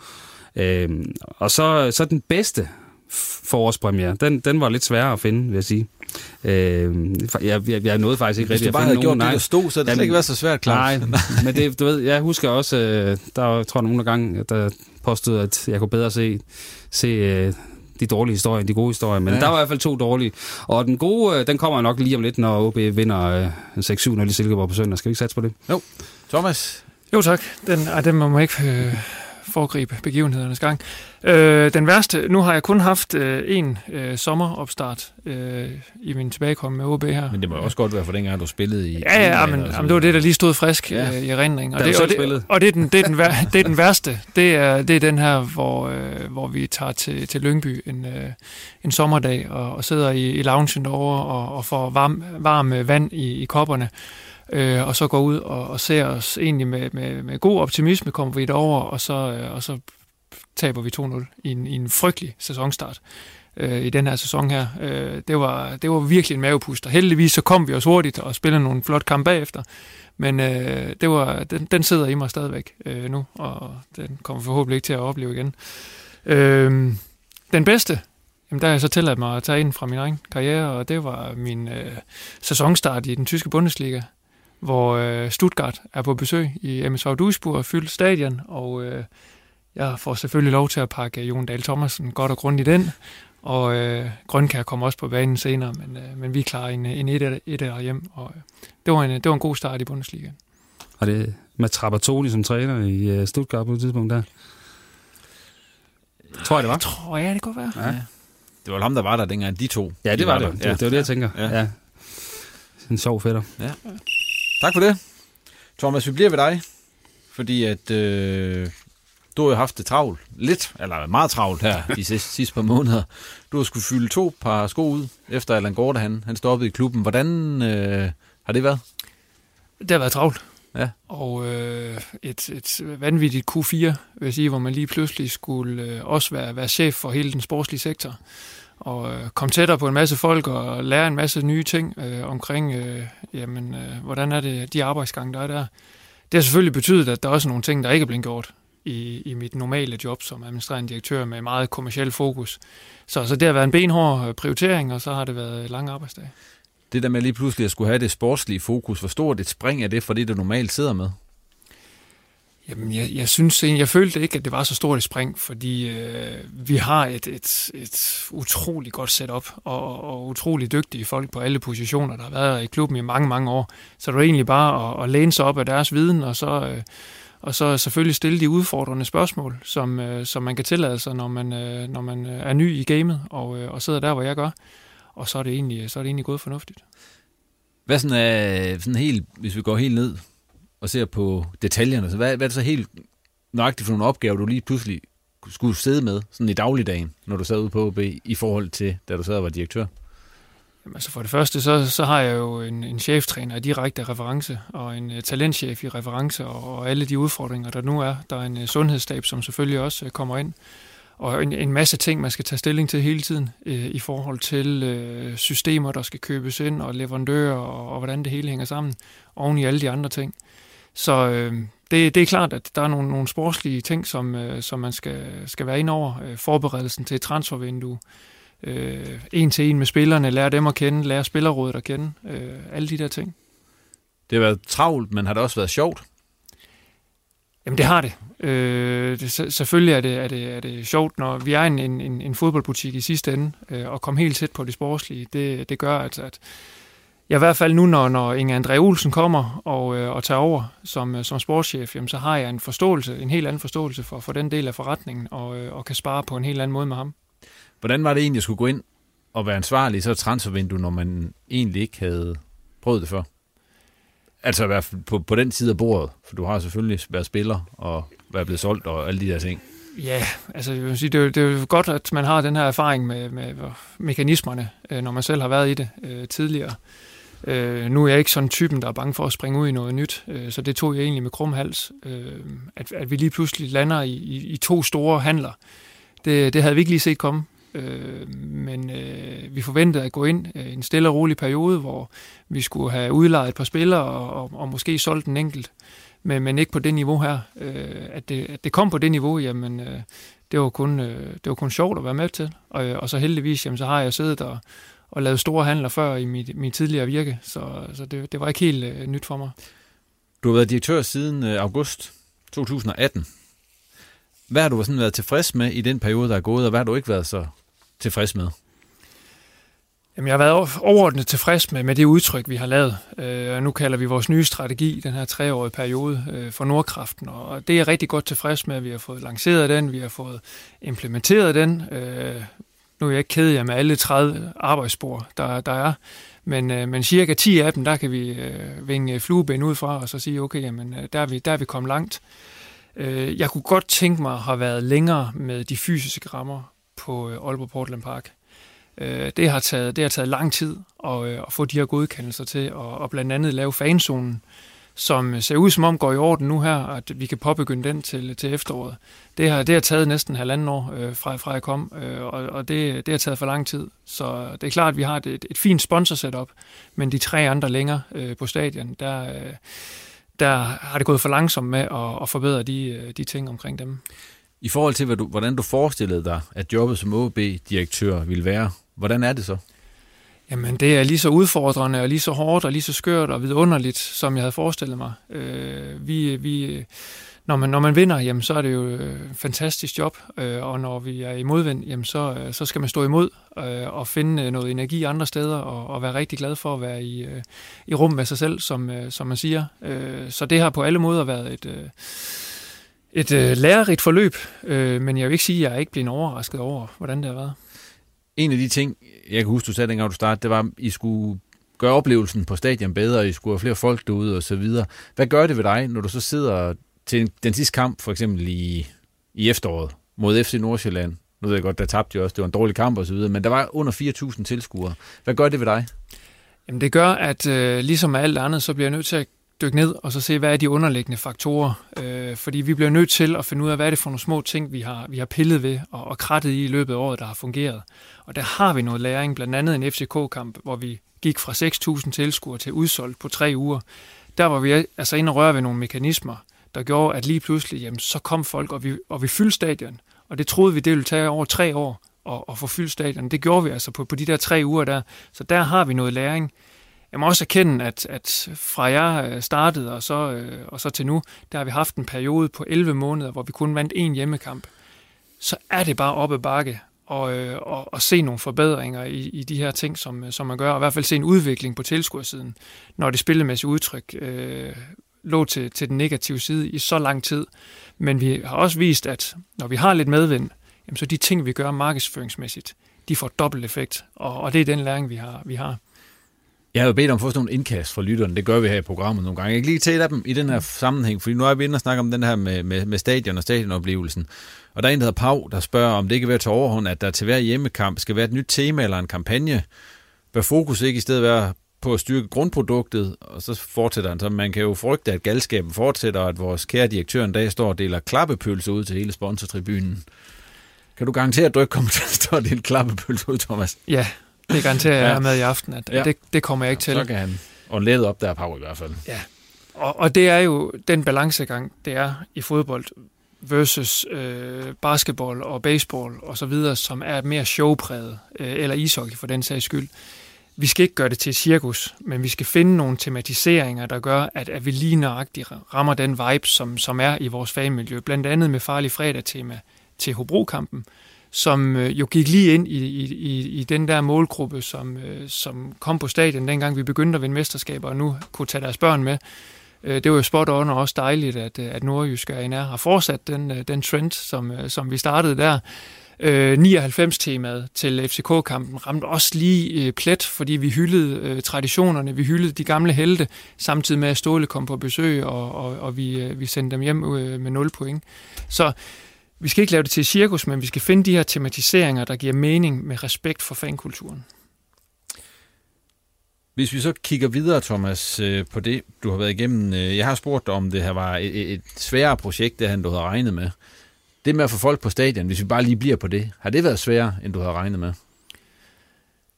C: Øhm, og så, så den bedste forårspremiere, den, den var lidt sværere at finde, vil jeg sige. Øh, jeg, jeg, jeg nåede faktisk ikke
A: Hvis
C: rigtig
A: du bare
C: at
A: havde
C: finde
A: gjort
C: nogen.
A: det, der stod, så havde det slet ikke været så svært, Claus.
C: Nej, men det, du ved, jeg husker også, øh, der var, tror jeg, nogle gange, der påstod, at jeg kunne bedre se, se øh, de dårlige historier end de gode historier, men
A: Ja.
C: der var i hvert fald to dårlige. Og den gode, øh, den kommer nok lige om lidt, når OB vinder øh, en 6-7 når de Silkeborg på søndag. Skal vi ikke satse på det?
A: Jo. Thomas,
D: Jo tak, den, ej, den må man ikke øh, foregribe begivenhedernes gang. Øh, den værste, nu har jeg kun haft øh, en øh, sommeropstart øh, i min tilbagekomst med OB her.
A: men det må jo også godt være for dengang, du spillede i...
D: Ja, ja, ja men, jamen, det var det, der lige stod frisk
A: Ja.
D: øh, i erindring. Og det, og, det, og det, er den, det, er den, vær- det er den værste. Det er, det er den her, hvor, øh, hvor vi tager til, til Lyngby en, øh, en sommerdag og, og sidder i, i loungen derovre og, og får varm, varm øh, vand i, i kopperne. Øh, og så går ud og, og ser os egentlig med, med, med god optimisme, kommer vi derover og så, øh, og så taber vi 2-0 i en, i en frygtelig sæsonstart øh, i den her sæson her. Øh, det, var, det var virkelig en mavepuster. Heldigvis så kom vi os hurtigt og spillede nogle flot kampe bagefter. Men øh, det var, den, den sidder i mig stadigvæk øh, nu, og den kommer forhåbentlig ikke til at opleve igen. Øh, den bedste, jamen der har jeg så tilladt mig at tage ind fra min egen karriere, og det var min øh, sæsonstart i den tyske Bundesliga, hvor øh, Stuttgart er på besøg i MSV Duisburg og fyldt stadion, og øh, jeg får selvfølgelig lov til at pakke Jon Dahl Thomasen godt og grundigt ind, og øh, Grønkær kommer også på banen senere, men, øh, men vi klarer en, en et, et hjem, og øh, det, var en, det var en god start i Bundesliga.
C: Og det med Trapattoni som træner i øh, Stuttgart på et tidspunkt der. Tror jeg, det var.
D: Tror jeg, det kunne være.
C: Ja.
A: Det var ham, der var der dengang, de to.
C: Ja,
A: de
C: det var
A: der.
C: det. Det, det var det, jeg tænker.
A: Ja.
C: Ja. ja. En sjov fætter.
A: Tak for det. Thomas, vi bliver ved dig, fordi at øh, du har jo haft det travlt. Lidt, eller meget travlt her de sidste, sidste par måneder. Du har skulle fylde to par sko ud, efter Allan Gorte, han, han stoppede i klubben. Hvordan øh, har det været?
D: Det har været travlt.
A: Ja.
D: Og øh, et, et vanvittigt Q4, vil jeg sige, hvor man lige pludselig skulle øh, også være, være chef for hele den sportslige sektor. Og øh, komme tættere på en masse folk og lære en masse nye ting øh, omkring, øh, jamen, øh, hvordan er det, de arbejdsgange, der er der. Det har selvfølgelig betydet, at der er også nogle ting, der ikke er blevet gjort i, i mit normale job som administrerende direktør med meget kommersiel fokus. Så, så det har været en benhård øh, prioritering, og så har det været lange arbejdsdage.
A: Det der med lige pludselig at skulle have det sportslige fokus, hvor stort et spring er det for det, du normalt sidder med?
D: Jamen, jeg, jeg synes egentlig, jeg følte ikke, at det var så stort et spring, fordi øh, vi har et, et, et utroligt godt setup, og, og utrolig dygtige folk på alle positioner, der har været i klubben i mange, mange år. Så det er egentlig bare at, at læne sig op af deres viden, og så, øh, og så selvfølgelig stille de udfordrende spørgsmål, som, øh, som man kan tillade sig, når man, øh, når man øh, er ny i gamet, og, øh, og sidder der, hvor jeg gør. Og så er det egentlig, så er det egentlig gået fornuftigt.
A: Hvad sådan er, sådan helt, hvis vi går helt ned og ser på detaljerne, så hvad, hvad er det så helt nøjagtigt for nogle opgaver, du lige pludselig skulle sidde med sådan i dagligdagen, når du sad ude på OB, i forhold til, da du sad og var direktør?
D: Jamen, altså for det første, så, så har jeg jo en, en cheftræner i direkte reference, og en uh, talentchef i reference, og, og alle de udfordringer, der nu er. Der er en uh, sundhedsstab, som selvfølgelig også uh, kommer ind, og en, en masse ting, man skal tage stilling til hele tiden, uh, i forhold til uh, systemer, der skal købes ind, og leverandører, og, og hvordan det hele hænger sammen, oven i alle de andre ting. Så uh, det, det er klart, at der er nogle, nogle sportslige ting, som, uh, som man skal, skal være ind over. Uh, forberedelsen til et transfervindue, øh, en til en med spillerne, lære dem at kende, lære spillerrådet at kende, øh, alle de der ting.
A: Det har været travlt, men har det også været sjovt?
D: Jamen det har det. Øh, det se- selvfølgelig er det, er, det, er det sjovt, når vi er en, en, en en fodboldbutik i sidste ende, øh, og komme helt tæt på det sportslige. Det, det gør, at, at jeg i hvert fald nu, når, når Inge André Olsen kommer og, øh, og tager over som, øh, som sportschef, jamen, så har jeg en forståelse, en helt anden forståelse for, for den del af forretningen, og, øh, og kan spare på en helt anden måde med ham.
A: Hvordan var det egentlig at skulle gå ind og være ansvarlig i så et transfervindue, når man egentlig ikke havde prøvet det før? Altså i hvert fald på, på den side af bordet, for du har selvfølgelig været spiller og været blevet solgt og alle de der ting.
D: Ja, altså jeg vil sige, det, er jo, det er jo godt, at man har den her erfaring med, med mekanismerne, øh, når man selv har været i det øh, tidligere. Øh, nu er jeg ikke sådan typen, der er bange for at springe ud i noget nyt, øh, så det tog jeg egentlig med krum hals. Øh, at, at vi lige pludselig lander i, i, i to store handler, det, det havde vi ikke lige set komme. Øh, men øh, vi forventede at gå ind i en stille og rolig periode, hvor vi skulle have udlejet et par spillere og, og, og måske solgt en enkelt, men, men ikke på det niveau her. Øh, at, det, at det kom på det niveau, jamen øh, det var kun, øh, det var kun sjovt at være med til. Og, og så heldigvis, jamen, så har jeg siddet og, og lavet store handler før i mit, mit tidligere virke, så, så det, det var ikke helt øh, nyt for mig.
A: Du har været direktør siden øh, august 2018. Hvad har du sådan været tilfreds med i den periode, der er gået, og hvad har du ikke været så tilfreds med?
D: Jamen, jeg har været overordnet tilfreds med, med det udtryk, vi har lavet. Øh, og nu kalder vi vores nye strategi, den her treårige periode øh, for Nordkraften. Og det er jeg rigtig godt tilfreds med. Vi har fået lanceret den, vi har fået implementeret den. Øh, nu er jeg ikke ked af med alle 30 arbejdsspor, der, der er. Men, øh, men cirka 10 af dem, der kan vi øh, vinge flueben ud fra, og så sige, okay, jamen, øh, der, er vi, der er vi kommet langt. Øh, jeg kunne godt tænke mig at have været længere med de fysiske rammer på øh, Aalborg Portland Park. Øh, det, har taget, det har taget lang tid at, øh, at få de her godkendelser til, og, og blandt andet lave fanzonen, som øh, ser ud som om går i orden nu her, at vi kan påbegynde den til, til efteråret. Det har, det har taget næsten halvanden år øh, fra, fra jeg kom, øh, og, og det, det har taget for lang tid. Så det er klart, at vi har et, et, et fint sponsor-setup, men de tre andre længere øh, på stadion, der, øh, der har det gået for langsomt med at, at forbedre de, øh, de ting omkring dem.
A: I forhold til, hvad du, hvordan du forestillede dig, at jobbet som OB-direktør ville være, hvordan er det så?
D: Jamen, det er lige så udfordrende, og lige så hårdt, og lige så skørt og vidunderligt, som jeg havde forestillet mig. Øh, vi, vi, når, man, når man vinder, jamen, så er det jo et fantastisk job, øh, og når vi er i modvind, jamen, så, øh, så skal man stå imod øh, og finde øh, noget energi andre steder, og, og være rigtig glad for at være i, øh, i rum med sig selv, som, øh, som man siger. Øh, så det har på alle måder været et... Øh, et øh, lærerigt forløb, øh, men jeg vil ikke sige, at jeg er ikke blevet overrasket over, hvordan det har været.
A: En af de ting, jeg kan huske, du sagde dengang du startede, det var, at I skulle gøre oplevelsen på stadion bedre, og I skulle have flere folk derude og så videre. Hvad gør det ved dig, når du så sidder til den sidste kamp, for eksempel i, i efteråret, mod FC Nordsjælland? Nu ved jeg godt, der tabte jo også, det var en dårlig kamp og så videre, men der var under 4.000 tilskuere. Hvad gør det ved dig?
D: Jamen det gør, at øh, ligesom med alt andet, så bliver jeg nødt til at dykke ned og så se, hvad er de underliggende faktorer. Øh, fordi vi bliver nødt til at finde ud af, hvad er det for nogle små ting, vi har, vi har pillet ved og, og krattet i i løbet af året, der har fungeret. Og der har vi noget læring, blandt andet en FCK-kamp, hvor vi gik fra 6.000 tilskuere til udsolgt på tre uger. Der var vi altså inde og røre ved nogle mekanismer, der gjorde, at lige pludselig, jamen, så kom folk, og vi, og vi fyldte stadion. Og det troede vi, det ville tage over tre år at, at få fyldt stadion. Det gjorde vi altså på, på de der tre uger der. Så der har vi noget læring jeg må også erkende, at, at fra jeg øh, startede og så, øh, og så til nu, der har vi haft en periode på 11 måneder, hvor vi kun vandt én hjemmekamp. Så er det bare op ad bakke og, øh, og, og se nogle forbedringer i, i de her ting, som, øh, som man gør, og i hvert fald se en udvikling på tilskuersiden, når det spillemæssige udtryk øh, lå til, til den negative side i så lang tid. Men vi har også vist, at når vi har lidt medvind, jamen, så de ting, vi gør markedsføringsmæssigt, de får dobbelt effekt, og, og det er den læring, vi har. Vi har.
A: Jeg har jo bedt om at få sådan nogle indkast fra lytterne. Det gør vi her i programmet nogle gange. Jeg kan lige tage af dem i den her sammenhæng, fordi nu er vi inde og snakke om den her med, med, med stadion og stadionoplevelsen. Og der er en, der hedder Pau, der spørger, om det ikke være til overhånd, at der til hver hjemmekamp skal være et nyt tema eller en kampagne. Bør fokus ikke i stedet være på at styrke grundproduktet, og så fortsætter han. Så man kan jo frygte, at galskaben fortsætter, og at vores kære direktør en dag står og deler klappepølse ud til hele sponsortribunen. Kan du garantere, at du ikke kommer til at stå og dele klappepølse ud, Thomas?
D: Ja, det garanterer jeg ja. med i aften, at ja. det, det kommer jeg ikke ja, til.
A: Så kan han og let op der på i hvert fald.
D: Ja, og, og det er jo den balancegang, det er i fodbold versus øh, basketball og baseball og så videre, som er mere showpræget, øh, eller ishockey for den sags skyld. Vi skal ikke gøre det til et cirkus, men vi skal finde nogle tematiseringer, der gør, at, at vi lige nøjagtigt rammer den vibe, som, som er i vores fanmiljø. Blandt andet med Farlig Fredag-tema til Hobro-kampen, som øh, jo gik lige ind i, i, i den der målgruppe, som, øh, som kom på stadion, dengang vi begyndte at vinde mesterskaber, og nu kunne tage deres børn med. Øh, det var jo spot on og også dejligt, at, at Nordjysk Arena har fortsat den, den trend, som, som vi startede der. 99-temaet til FCK-kampen ramte også lige plet, fordi vi hyldede traditionerne, vi hyldede de gamle helte, samtidig med at Ståle kom på besøg, og, og, og vi, vi sendte dem hjem med 0 point. Så vi skal ikke lave det til cirkus, men vi skal finde de her tematiseringer, der giver mening med respekt for fankulturen.
A: Hvis vi så kigger videre, Thomas, øh, på det, du har været igennem. Øh, jeg har spurgt dig, om det her var et, et sværere projekt, det han du havde regnet med. Det med at få folk på stadion, hvis vi bare lige bliver på det, har det været sværere, end du havde regnet med?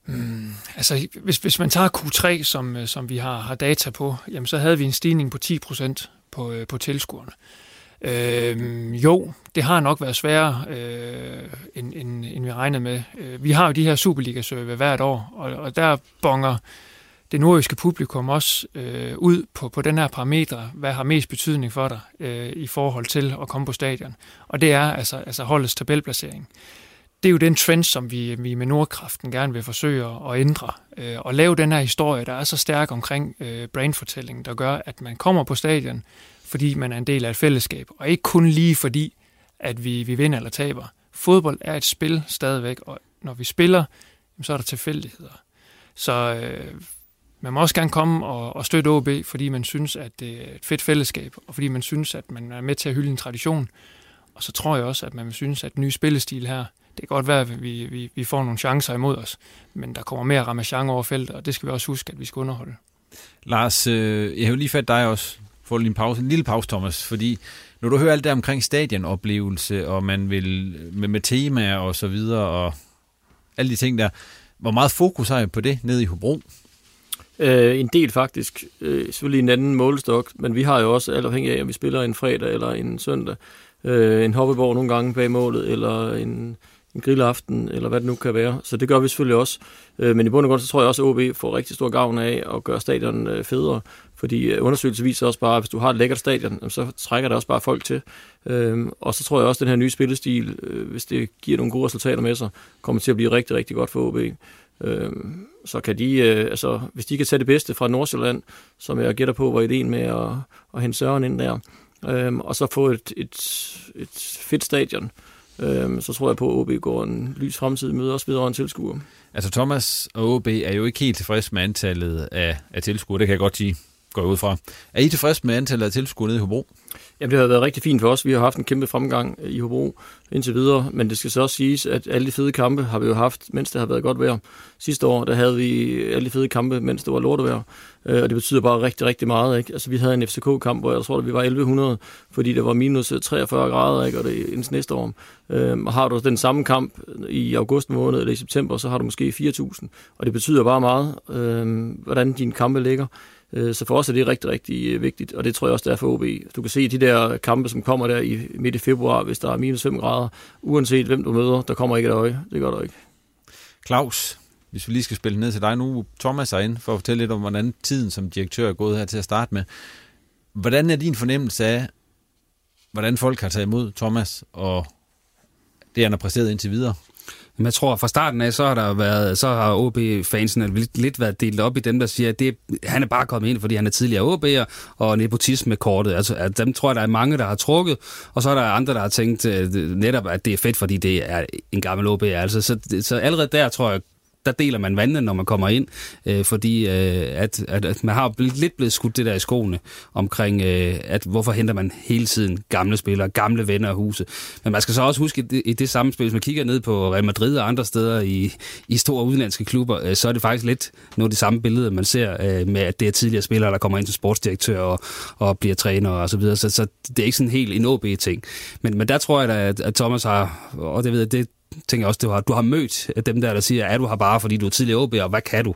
D: Mm, altså, hvis, hvis man tager Q3, som, øh, som vi har, har data på, jamen, så havde vi en stigning på 10 procent på, på tilskuerne. Øh, Øh, jo, det har nok været sværere, øh, end, end, end vi regnede med. Øh, vi har jo de her Superliga-server hvert år, og, og der bonger det nordiske publikum også øh, ud på, på den her parametre, hvad har mest betydning for dig øh, i forhold til at komme på stadion. Og det er altså, altså holdets tabelplacering. Det er jo den trend, som vi, vi med Nordkraften gerne vil forsøge at ændre. Øh, og lave den her historie, der er så stærk omkring øh, brandfortællingen, der gør, at man kommer på stadion, fordi man er en del af et fællesskab. Og ikke kun lige fordi, at vi, vi vinder eller taber. Fodbold er et spil stadigvæk, og når vi spiller, så er der tilfældigheder. Så øh, man må også gerne komme og, og støtte OB, fordi man synes, at det er et fedt fællesskab, og fordi man synes, at man er med til at hylde en tradition. Og så tror jeg også, at man vil synes, at den nye spillestil her, det kan godt være, at vi, vi, vi får nogle chancer imod os, men der kommer mere ramachan over feltet, og det skal vi også huske, at vi skal underholde.
A: Lars, øh, jeg har jo lige fat dig også for en pause, en lille pause, Thomas, fordi når du hører alt det omkring stadionoplevelse, og man vil med, med temaer og så videre, og alle de ting der, hvor meget fokus har jeg på det nede i Hobro?
B: Øh, en del faktisk. Øh, selvfølgelig en anden målestok, men vi har jo også, alt afhængig af, om vi spiller en fredag eller en søndag, øh, en hoppeborg nogle gange bag målet, eller en, en grillaften, eller hvad det nu kan være. Så det gør vi selvfølgelig også. Øh, men i bund og grund, så tror jeg også, at OB får rigtig stor gavn af at gøre stadion øh, federe. Fordi øh, undersøgelser viser også bare, at hvis du har et lækkert stadion, så trækker det også bare folk til. Øhm, og så tror jeg også, at den her nye spillestil, hvis det giver nogle gode resultater med sig, kommer til at blive rigtig, rigtig godt for OB. Øhm, så kan de, altså, hvis de kan tage det bedste fra Nordsjælland, som jeg gætter på var ideen med at, at hente Søren ind der, øhm, og så få et, et, et fedt stadion, øh, Øhm, så tror jeg på, at OB går en lys fremtid møder også videre en tilskuer.
A: Altså Thomas og OB er jo ikke helt tilfreds med antallet af, af tilskuere, det kan jeg godt sige, går ud fra. Er I tilfreds med antallet af tilskuere nede i Hobro?
B: Jamen, det har været rigtig fint for os. Vi har haft en kæmpe fremgang i Hobro indtil videre, men det skal så også siges, at alle de fede kampe har vi jo haft, mens det har været godt vejr. Sidste år, der havde vi alle de fede kampe, mens det var lortevejr, øh, og det betyder bare rigtig, rigtig meget. Ikke? Altså, vi havde en FCK-kamp, hvor jeg tror, at vi var 1100, fordi der var minus øh, 43 grader, ikke? og det er ens næste år. Øhm, og har du den samme kamp i august måned eller i september, så har du måske 4.000, og det betyder bare meget, øh, hvordan dine kampe ligger. Øh, så for os er det rigtig, rigtig øh, vigtigt, og det tror jeg også, der er for OB. Du kan se de der kampe, som kommer der i midt i februar, hvis der er minus 5 grader, uanset hvem du møder, der kommer ikke et øje. Det gør der ikke.
A: Claus, hvis vi lige skal spille ned til dig nu, Thomas er inde for at fortælle lidt om, hvordan tiden som direktør er gået her til at starte med. Hvordan er din fornemmelse af, hvordan folk har taget imod Thomas og det, han har præsteret indtil videre?
C: Men jeg tror, at fra starten af, så har der været, så har OB-fansen lidt, lidt været delt op i dem, der siger, at det, han er bare kommet ind, fordi han er tidligere OB'er, og nepotisme-kortet. Altså, at dem tror jeg, der er mange, der har trukket, og så er der andre, der har tænkt øh, netop, at det er fedt, fordi det er en gammel OB'er. Altså, så, så allerede der, tror jeg, der deler man vandene, når man kommer ind, øh, fordi øh, at, at, at man har lidt blevet skudt det der i skoene omkring, øh, at hvorfor henter man hele tiden gamle spillere, gamle venner af huset. Men man skal så også huske, i det, samme spil, hvis man kigger ned på Real Madrid og andre steder i, i store udenlandske klubber, øh, så er det faktisk lidt noget af det samme billede, man ser øh, med, at det er tidligere spillere, der kommer ind til sportsdirektør og, og bliver træner og så videre. Så, så det er ikke sådan helt en OB-ting. Men, men der tror jeg da, at, at Thomas har, og det ved jeg, det, tænker jeg også, du har, du har mødt dem der, der siger, er du her bare, fordi du er tidligere OB, og hvad kan du?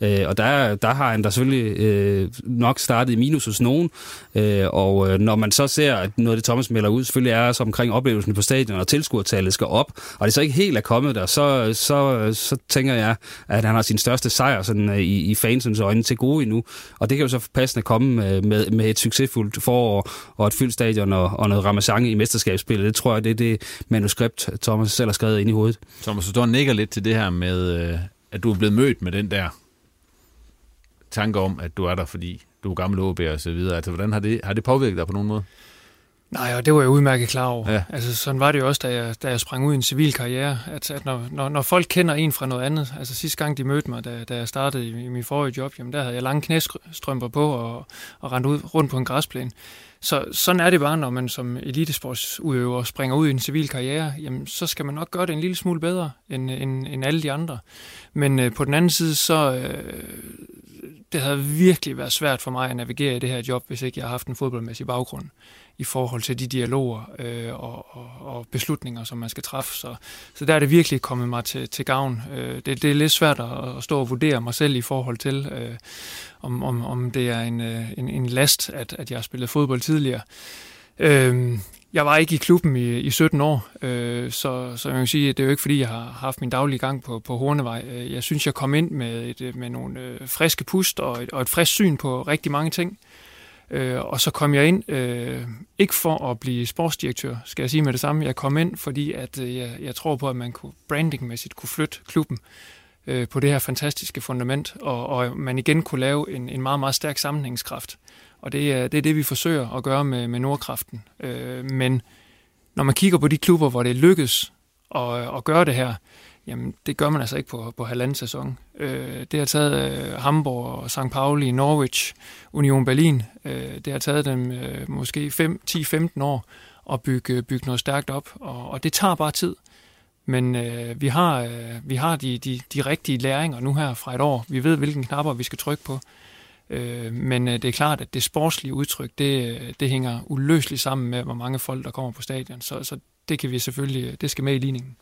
C: Øh, og der, der har han da selvfølgelig øh, nok startet i minus hos nogen, øh, og øh, når man så ser, at noget af det Thomas melder ud, selvfølgelig er så omkring oplevelsen på stadion, og tilskuertallet skal op, og det så ikke helt er kommet der, så, så, så tænker jeg, at han har sin største sejr sådan, øh, i, i fansens øjne til gode endnu, og det kan jo så passende komme øh, med, med et succesfuldt forår, og et fyldt stadion, og, og noget ramachan i mesterskabsspillet. Det tror jeg, det er det manuskript, Thomas selv har skrevet ind i hovedet.
A: Thomas, du står og nikker lidt til det her med, øh, at du er blevet mødt med den der tanke om, at du er der, fordi du er gammel OB og så videre. Altså, hvordan har det, har det påvirket dig på nogen måde?
D: Nej, og det var jeg udmærket klar over. Ja. Altså, sådan var det jo også, da jeg, da jeg sprang ud i en civil karriere, at, at når, når, når folk kender en fra noget andet, altså sidste gang de mødte mig, da, da jeg startede i, i min forrige job, jamen der havde jeg lange knæstrømper på og, og rendt ud rundt på en græsplæne. Så sådan er det bare, når man som elitesportsudøver springer ud i en civil karriere, jamen så skal man nok gøre det en lille smule bedre end, end, end alle de andre. Men øh, på den anden side, så, øh, det havde virkelig været svært for mig at navigere i det her job, hvis ikke jeg har haft en fodboldmæssig baggrund i forhold til de dialoger øh, og, og, og beslutninger, som man skal træffe. Så, så der er det virkelig kommet mig til, til gavn. Øh, det, det er lidt svært at, at stå og vurdere mig selv i forhold til, øh, om, om, om det er en, øh, en, en last, at, at jeg har spillet fodbold tidligere. Øh, jeg var ikke i klubben i, i 17 år, øh, så, så jeg kan sige, at det er jo ikke fordi, jeg har haft min daglige gang på, på Hornevej. Øh, jeg synes, jeg kom ind med, et, øh, med nogle øh, friske pust og et, og et frisk syn på rigtig mange ting. Øh, Øh, og så kom jeg ind, øh, ikke for at blive sportsdirektør, skal jeg sige med det samme. Jeg kom ind, fordi at, øh, jeg, jeg tror på, at man kunne brandingmæssigt kunne flytte klubben øh, på det her fantastiske fundament, og, og man igen kunne lave en, en meget, meget stærk sammenhængskraft. Og det er, det er det, vi forsøger at gøre med, med Nordkraften. Øh, men når man kigger på de klubber, hvor det lykkes at, at gøre det her, jamen det gør man altså ikke på, på halvanden sæson. Øh, det har taget øh, Hamburg og St. Pauli, Norwich, Union Berlin. Øh, det har taget dem øh, måske 10-15 år at bygge, øh, bygge noget stærkt op, og, og det tager bare tid. Men øh, vi har, øh, vi har de, de, de rigtige læringer nu her fra et år. Vi ved, hvilken knapper vi skal trykke på. Øh, men øh, det er klart, at det sportslige udtryk, det, øh, det hænger uløseligt sammen med, hvor mange folk, der kommer på stadion. Så, så det kan vi selvfølgelig, øh, det skal med i ligningen.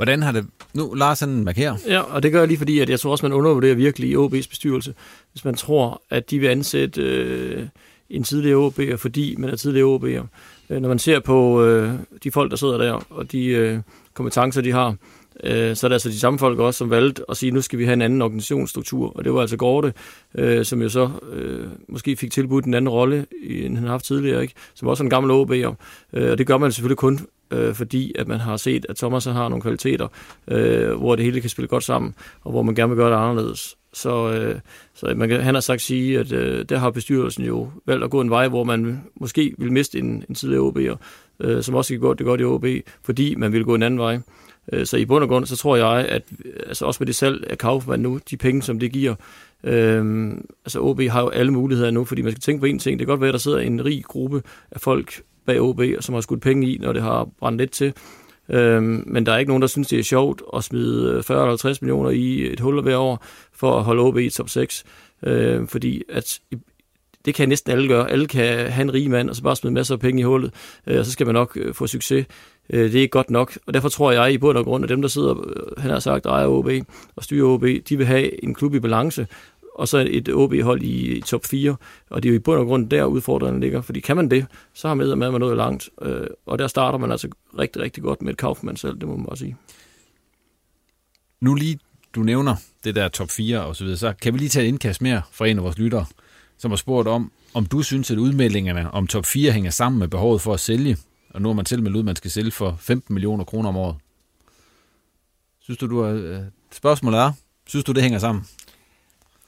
A: Hvordan har det... Nu, Lars han markerer.
B: Ja, og det gør jeg lige fordi, at jeg tror også, man undervurderer virkelig i OB's bestyrelse, hvis man tror, at de vil ansætte øh, en tidligere OB'er, fordi man er tidligere OB'er. Øh, når man ser på øh, de folk, der sidder der, og de øh, kompetencer, de har, øh, så er det altså de samme folk også, som valgte at sige, nu skal vi have en anden organisationsstruktur. Og det var altså Gorte, øh, som jo så øh, måske fik tilbudt en anden rolle, end han har haft tidligere, ikke? som også er en gammel OB'er. Øh, og det gør man selvfølgelig kun øh, fordi at man har set, at Thomas har nogle kvaliteter, øh, hvor det hele kan spille godt sammen, og hvor man gerne vil gøre det anderledes. Så, øh, så man kan, han har sagt sige, at øh, der har bestyrelsen jo valgt at gå en vej, hvor man måske vil miste en, en tidligere OB'er, øh, som også kan gå det godt i OB, fordi man vil gå en anden vej. Øh, så i bund og grund, så tror jeg, at altså også med det salg af Kaufmann nu, de penge, som det giver, øh, altså OB har jo alle muligheder nu, fordi man skal tænke på en ting. Det kan godt være, at der sidder en rig gruppe af folk bag OB, som har skudt penge i, når det har brændt lidt til. Øhm, men der er ikke nogen, der synes, det er sjovt at smide øh, 40-50 millioner i et hul hver år for at holde OB i top 6. Øhm, fordi at det kan næsten alle gøre. Alle kan have en rig mand, og så bare smide masser af penge i hullet, øh, og så skal man nok øh, få succes. Øh, det er ikke godt nok, og derfor tror jeg i bund og grund, at dem, der sidder, øh, han har sagt, ejer OB og styrer OB, de vil have en klub i balance, og så et OB-hold i, i top 4. Og det er jo i bund og grund der udfordringen ligger, fordi kan man det, så har man med, at man nået langt. Øh, og der starter man altså rigtig, rigtig godt med et Kaufmann selv, det må man bare sige.
A: Nu lige, du nævner det der top 4 og så videre, så kan vi lige tage et indkast mere fra en af vores lyttere, som har spurgt om, om du synes, at udmeldingerne om top 4 hænger sammen med behovet for at sælge, og nu har man selv meldt ud, at man skal sælge for 15 millioner kroner om året. Synes du, du har... Øh, spørgsmålet er, synes du, det hænger sammen?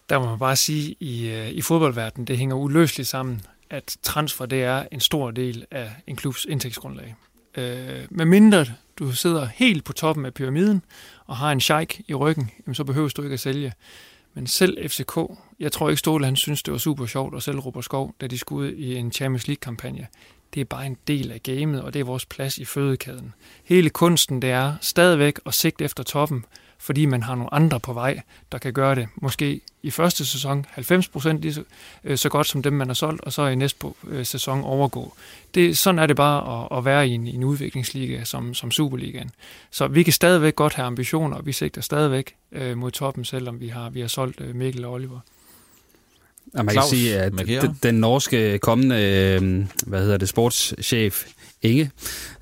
D: Der må man bare sige, i, øh, i fodboldverdenen, det hænger uløseligt sammen, at transfer det er en stor del af en klubs indtægtsgrundlag. Øh, med mindre du sidder helt på toppen af pyramiden og har en sheik i ryggen, jamen, så behøver du ikke at sælge. Men selv FCK, jeg tror ikke Ståle, han synes, det var super sjovt, og selv Robert Skov, da de skulle ud i en Champions League-kampagne. Det er bare en del af gamet, og det er vores plads i fødekæden. Hele kunsten, det er stadigvæk at sigte efter toppen, fordi man har nogle andre på vej, der kan gøre det måske i første sæson 90 procent lige så, øh, så godt som dem, man har solgt, og så i næste øh, sæson overgå. Det, sådan er det bare at, at være i en, i en udviklingsliga som, som Superligaen. Så vi kan stadigvæk godt have ambitioner, og vi sigter stadigvæk øh, mod toppen, selvom vi har, vi har solgt øh, Mikkel og Oliver.
C: Ja, man kan sige, at den, den norske kommende øh, hvad hedder det, sportschef Inge,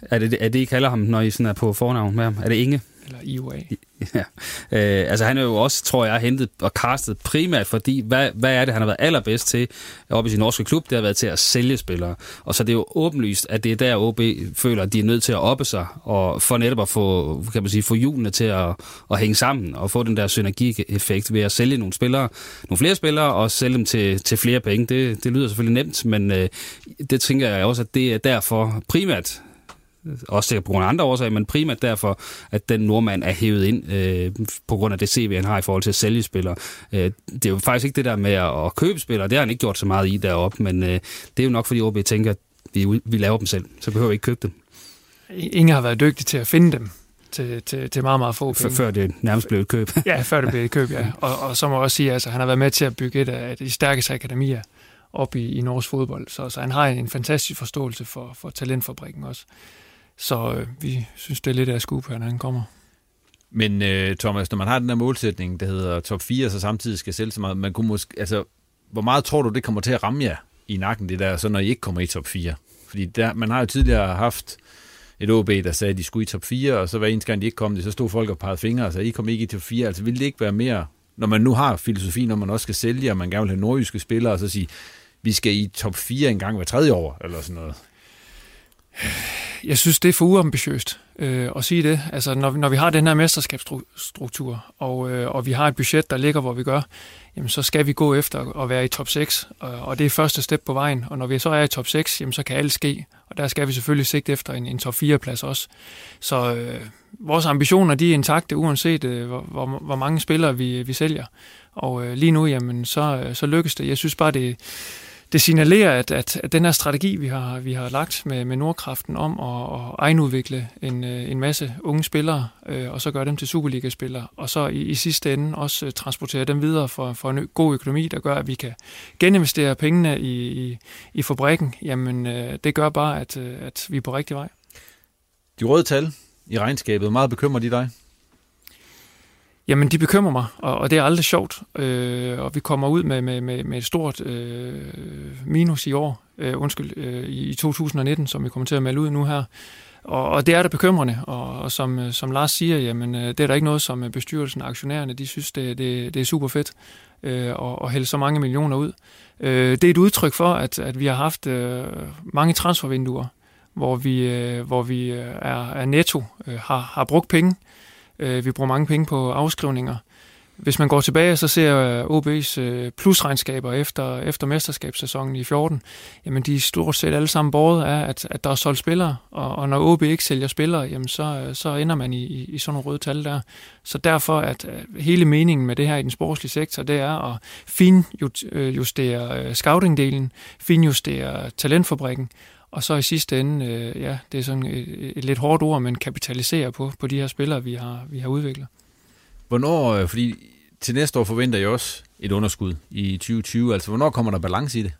C: er det, er det, I kalder ham, når I sådan er på fornavn med ham? Er det Inge?
D: Eller IOA.
C: Ja. Øh, altså han er jo også, tror jeg, hentet og castet primært, fordi hvad, hvad er det, han har været allerbedst til oppe i sin norske klub? Det har været til at sælge spillere. Og så det er jo åbenlyst, at det er der, OB føler, at de er nødt til at oppe sig, og for netop at få, kan man sige, få hjulene til at, at hænge sammen, og få den der synergieffekt ved at sælge nogle spillere, nogle flere spillere, og sælge dem til, til flere penge. Det, det lyder selvfølgelig nemt, men øh, det tænker jeg også, at det er derfor primært også sikkert på grund af andre årsager, men primært derfor, at den nordmand er hævet ind øh, på grund af det CV, han har i forhold til at sælge spillere. Øh, det er jo faktisk ikke det der med at købe spillere, det har han ikke gjort så meget i deroppe, men øh, det er jo nok, fordi OB tænker, at vi, vi laver dem selv, så behøver vi ikke købe dem.
D: Ingen har været dygtig til at finde dem. til, til, til meget, meget få penge.
C: Før det nærmest blev et køb.
D: ja, før det blev et køb, ja. Og, og så må jeg også sige, at altså, han har været med til at bygge et af de stærkeste akademier op i, i norsk fodbold. Så, så han har en, en fantastisk forståelse for, for talentfabrikken også. Så øh, vi synes, det er lidt af skub, når han kommer.
A: Men øh, Thomas, når man har den der målsætning, der hedder top 4, så samtidig skal sælge så meget, man kunne måske, altså, hvor meget tror du, det kommer til at ramme jer i nakken, det der, så når I ikke kommer i top 4? Fordi der, man har jo tidligere haft et OB, der sagde, at de skulle i top 4, og så hver eneste gang de ikke kom det, så stod folk og pegede fingre og sagde, I kom ikke i top 4. Altså ville det ikke være mere, når man nu har filosofi, når man også skal sælge, og man gerne vil have nordjyske spillere, og så sige, vi skal i top 4 en gang hver tredje år, eller sådan noget?
D: Jeg synes, det er for uambitiøst øh, at sige det. Altså, når, når vi har den her mesterskabsstruktur, og, øh, og vi har et budget, der ligger, hvor vi gør, jamen, så skal vi gå efter at være i top 6, og, og det er første step på vejen. Og når vi så er i top 6, jamen, så kan alt ske, og der skal vi selvfølgelig sigte efter en, en top 4-plads også. Så øh, vores ambitioner, de er intakte, uanset øh, hvor, hvor, hvor mange spillere vi, vi sælger. Og øh, lige nu, jamen, så, øh, så lykkes det. Jeg synes bare, det det signalerer, at, at, at den her strategi, vi har, vi har lagt med, med Nordkraften om at, at egenudvikle en, øh, en masse unge spillere, øh, og så gøre dem til Superliga-spillere, og så i, i sidste ende også øh, transportere dem videre for, for en god økonomi, der gør, at vi kan geninvestere pengene i, i, i fabrikken, jamen øh, det gør bare, at, øh, at vi er på rigtig vej.
A: De røde tal i regnskabet, meget bekymrer de dig?
D: Jamen, de bekymrer mig, og, og det er aldrig sjovt. Øh, og vi kommer ud med, med, med, med et stort øh, minus i år, øh, undskyld, øh, i 2019, som vi kommer til at melde ud nu her. Og, og det er da bekymrende, og, og som, øh, som Lars siger, jamen, øh, det er der ikke noget, som øh, bestyrelsen og aktionærerne, de synes, det, det, det er super fedt øh, at, at hælde så mange millioner ud. Øh, det er et udtryk for, at, at vi har haft øh, mange transfervinduer, hvor vi, øh, hvor vi er, er netto, øh, har, har brugt penge, Øh, Øh, vi bruger mange penge på afskrivninger. Hvis man går tilbage, så ser OB's øh, plusregnskaber efter, efter mesterskabssæsonen i 14, jamen de er stort set alle sammen båret af, at, at der er solgt spillere, og, og når OB ikke sælger spillere, jamen så, så ender man i, i, i sådan nogle røde tal der. Så derfor, at øh, hele meningen med det her i den sportslige sektor, det er at finjustere øh, scoutingdelen, finjustere talentfabrikken, og så i sidste ende, øh, ja, det er sådan et, et lidt hårdt ord, men kapitalisere på, på de her spillere, vi har, vi har udviklet.
A: Hvornår, øh, fordi til næste år forventer jeg også et underskud i 2020, altså hvornår kommer der balance i det?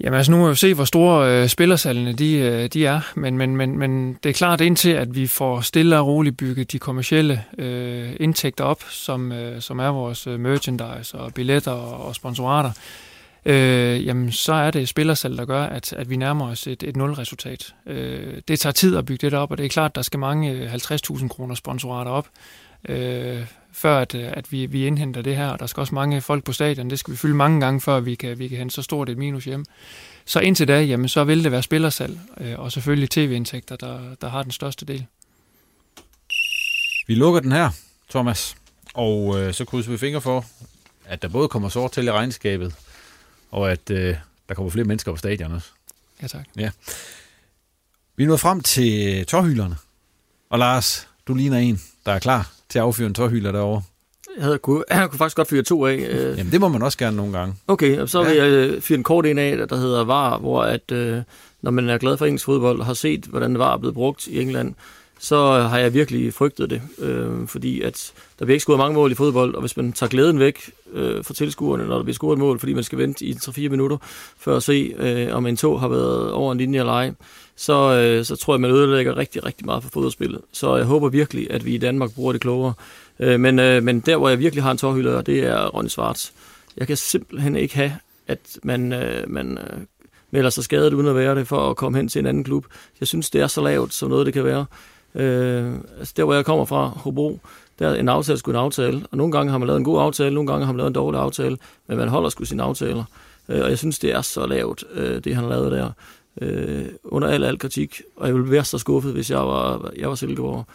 D: Jamen altså nu må vi se, hvor store øh, spillersalene de, øh, de er, men, men, men, men det er klart indtil, at vi får stille og roligt bygget de kommercielle øh, indtægter op, som, øh, som er vores øh, merchandise og billetter og, og sponsorater, øh, øh, jamen så er det spillersalg, der gør, at, at vi nærmer os et, et nulresultat. Øh, det tager tid at bygge det op, og det er klart, der skal mange øh, 50.000 kroner sponsorater op, øh, før at, øh, at vi, vi indhenter det her. Og der skal også mange folk på stadion, det skal vi fylde mange gange, før vi kan, vi kan hente så stort et minus hjem. Så indtil da, jamen, så vil det være spillersalg, øh, og selvfølgelig tv-indtægter, der, der har den største del.
A: Vi lukker den her, Thomas, og øh, så krydser vi fingre for, at der både kommer sort til i regnskabet, og at øh, der kommer flere mennesker på stadion også.
D: Ja, tak.
A: Ja. Vi er nået frem til tårhylerne. Og Lars, du ligner en, der er klar til at affyre en tårhyler derovre.
B: Jeg, havde, kunne, jeg kunne faktisk godt fyre to af.
A: Øh. Jamen, det må man også gerne nogle gange.
B: Okay, så vil ja. jeg øh, fyre en kort en af, der hedder VAR, hvor at, øh, når man er glad for engelsk fodbold har set, hvordan VAR er blevet brugt i England, så har jeg virkelig frygtet det. Øh, fordi at der bliver ikke scoret mange mål i fodbold, og hvis man tager glæden væk øh, fra tilskuerne, når der bliver scoret et mål, fordi man skal vente i 3-4 minutter, for at se, øh, om en tog har været over en linje eller ej, så, øh, så tror jeg, man ødelægger rigtig, rigtig meget for fodboldspillet. Så jeg håber virkelig, at vi i Danmark bruger det klogere. Øh, men, øh, men der, hvor jeg virkelig har en tårhylder, det er Ronny Svarts. Jeg kan simpelthen ikke have, at man, øh, man øh, melder sig skadet uden at være det, for at komme hen til en anden klub. Jeg synes, det er så lavt, som noget det kan være. Øh, altså der, hvor jeg kommer fra, Hobro, der er en aftale sgu en aftale, og nogle gange har man lavet en god aftale, nogle gange har man lavet en dårlig aftale, men man holder sgu sine aftaler. Øh, og jeg synes, det er så lavt, øh, det han har lavet der, øh, under al, al kritik, og jeg ville være så skuffet, hvis jeg var, jeg var Silkeborg.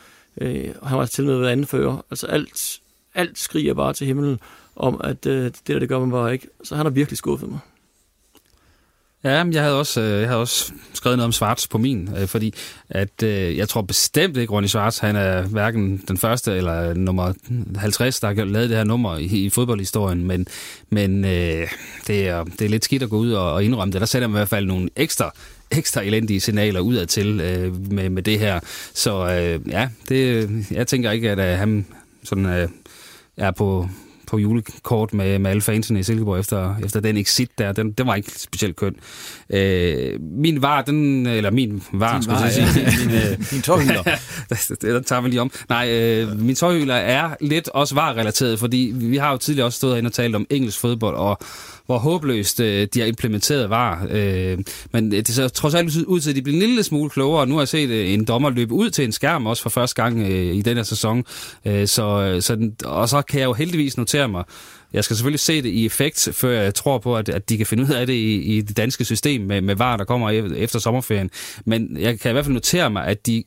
B: Øh, og han var til med ved anfører. Altså alt, alt skriger bare til himlen om, at øh, det der, det gør man bare ikke. Så han har virkelig skuffet mig.
C: Ja, men jeg havde også, øh, jeg havde også skrevet noget om Svarts på min, øh, fordi at, øh, jeg tror bestemt ikke, Ronny Svarts, han er hverken den første eller nummer 50, der har lavet det her nummer i, i fodboldhistorien, men, men det, er, det er lidt skidt at gå ud og, og indrømme det. Der sætter man i hvert fald nogle ekstra ekstra elendige signaler udad til øh, med, med det her. Så øh, ja, det, jeg tænker ikke, at øh, han sådan, øh, er på, på julekort med, med alle fansene i Silkeborg efter, efter den exit der. Den, den var ikke specielt køn. Øh, min var, den, eller min var, skulle jeg sige. Ja. Min, øh,
A: min tårhylder.
C: det tager vi lige om. Nej, øh, min tårhylder er lidt også var relateret, fordi vi har jo tidligere også stået herinde og talt om engelsk fodbold, og hvor håbløst øh, de har implementeret var. Øh, men det ser trods alt ud til, at de bliver en lille smule klogere. Nu har jeg set øh, en dommer løbe ud til en skærm også for første gang øh, i den her sæson. Øh, så, så, og så kan jeg jo heldigvis notere mig, jeg skal selvfølgelig se det i effekt, før jeg tror på, at, at de kan finde ud af det i, i det danske system med, med var, der kommer e- efter sommerferien. Men jeg kan i hvert fald notere mig, at de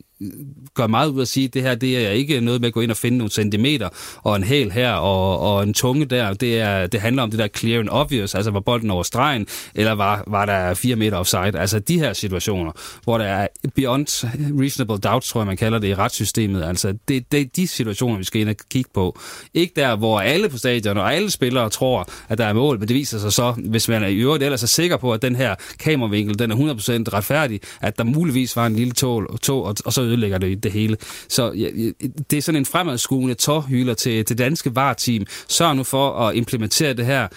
C: gør meget ud af at sige, at det her det er ikke noget med at gå ind og finde nogle centimeter og en hæl her og, og en tunge der. Det, er, det handler om det der clear and obvious, altså var bolden over stregen, eller var, var der fire meter offside. Altså de her situationer, hvor der er beyond reasonable doubt, tror jeg man kalder det i retssystemet. Altså det, det er de situationer, vi skal ind og kigge på. Ikke der, hvor alle på stadion og alle spillere tror, at der er mål, men det viser sig så, hvis man er i øvrigt ellers er sikker på, at den her kameravinkel, den er 100% retfærdig, at der muligvis var en lille tog, tog og, og så ødelægger det det hele. Så ja, det er sådan en fremadskuende tårhyler til det danske VAR-team. Sørg nu for at implementere det her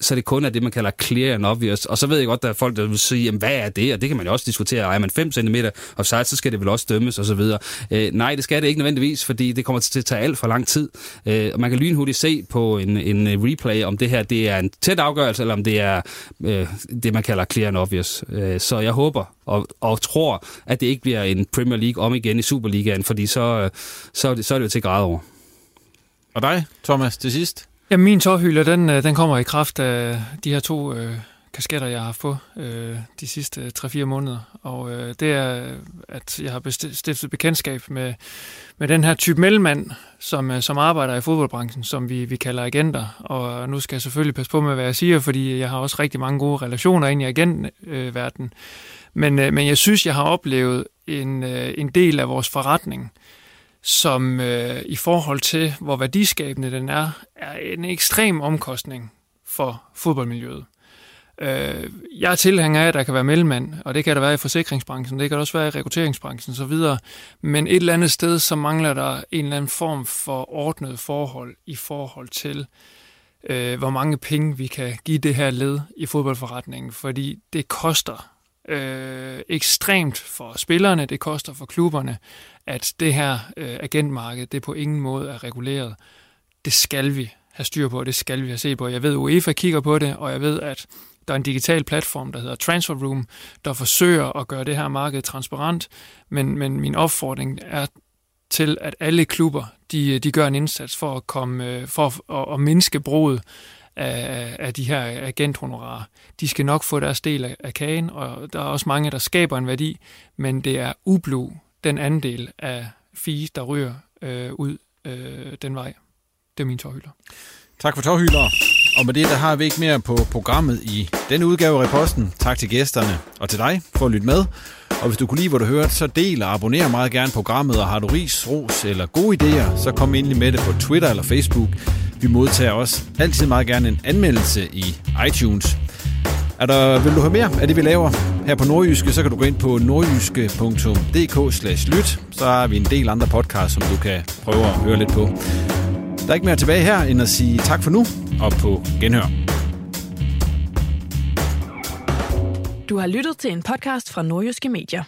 C: så det kun er det, man kalder clear and obvious. Og så ved jeg godt, at der er folk, der vil sige, jamen, hvad er det? Og det kan man jo også diskutere. Er man 5 cm offside, så skal det vel også dømmes osv. Øh, nej, det skal det ikke nødvendigvis, fordi det kommer til at tage alt for lang tid. Øh, og man kan lynhurtigt se på en, en øh, replay, om det her det er en tæt afgørelse, eller om det er øh, det, man kalder clear and obvious. Øh, så jeg håber og, og tror, at det ikke bliver en Premier League om igen i Superligaen, fordi så, øh, så, så er det jo til grad over.
A: Og dig, Thomas, til sidst?
D: Ja, min tårhylde, den, øh, den kommer i kraft af de her to øh, kasketter, jeg har fået øh, de sidste øh, 3-4 måneder. Og øh, det er, at jeg har stiftet bekendtskab med, med den her type mellemmand, som, øh, som arbejder i fodboldbranchen, som vi, vi kalder agenter. Og nu skal jeg selvfølgelig passe på med, hvad jeg siger, fordi jeg har også rigtig mange gode relationer ind i agentverdenen. Men, øh, men jeg synes, jeg har oplevet en, øh, en del af vores forretning, øh, som øh, i forhold til, hvor værdiskabende den er, er en ekstrem omkostning for fodboldmiljøet. Øh, jeg er tilhænger af, at der kan være mellemmand, og det kan der være i forsikringsbranchen, det kan der også være i rekrutteringsbranchen osv., men et eller andet sted, så mangler der en eller anden form for ordnet forhold i forhold til, øh, hvor mange penge vi kan give det her led i fodboldforretningen, fordi det koster øh, ekstremt for spillerne, det koster for klubberne, at det her øh, agentmarked, det på ingen måde er reguleret. Det skal vi have styr på, det skal vi have set på. Jeg ved, UEFA kigger på det, og jeg ved, at der er en digital platform, der hedder Transfer Room, der forsøger at gøre det her marked transparent, men, men min opfordring er til, at alle klubber, de, de gør en indsats for at komme, øh, for at, at mindske bruget af, af de her agenthonorarer. De skal nok få deres del af, af kagen, og der er også mange, der skaber en værdi, men det er ublu, den andel af fee, der ryger øh, ud øh, den vej. Det er min tårhylder.
A: Tak for tårhylder. Og med det, der har vi ikke mere på programmet i denne udgave af Reposten. Tak til gæsterne og til dig for at lytte med. Og hvis du kunne lide, hvad du hørte, så del og abonner meget gerne programmet. Og har du ris, ros eller gode idéer, så kom endelig med det på Twitter eller Facebook. Vi modtager også altid meget gerne en anmeldelse i iTunes. Er der, vil du have mere af det, vi laver her på Nordjyske, så kan du gå ind på nordjyske.dk/lyt. Så har vi en del andre podcasts, som du kan prøve at høre lidt på. Der er ikke mere tilbage her, end at sige tak for nu, og på genhør.
I: Du har lyttet til en podcast fra Nordjyske Medier.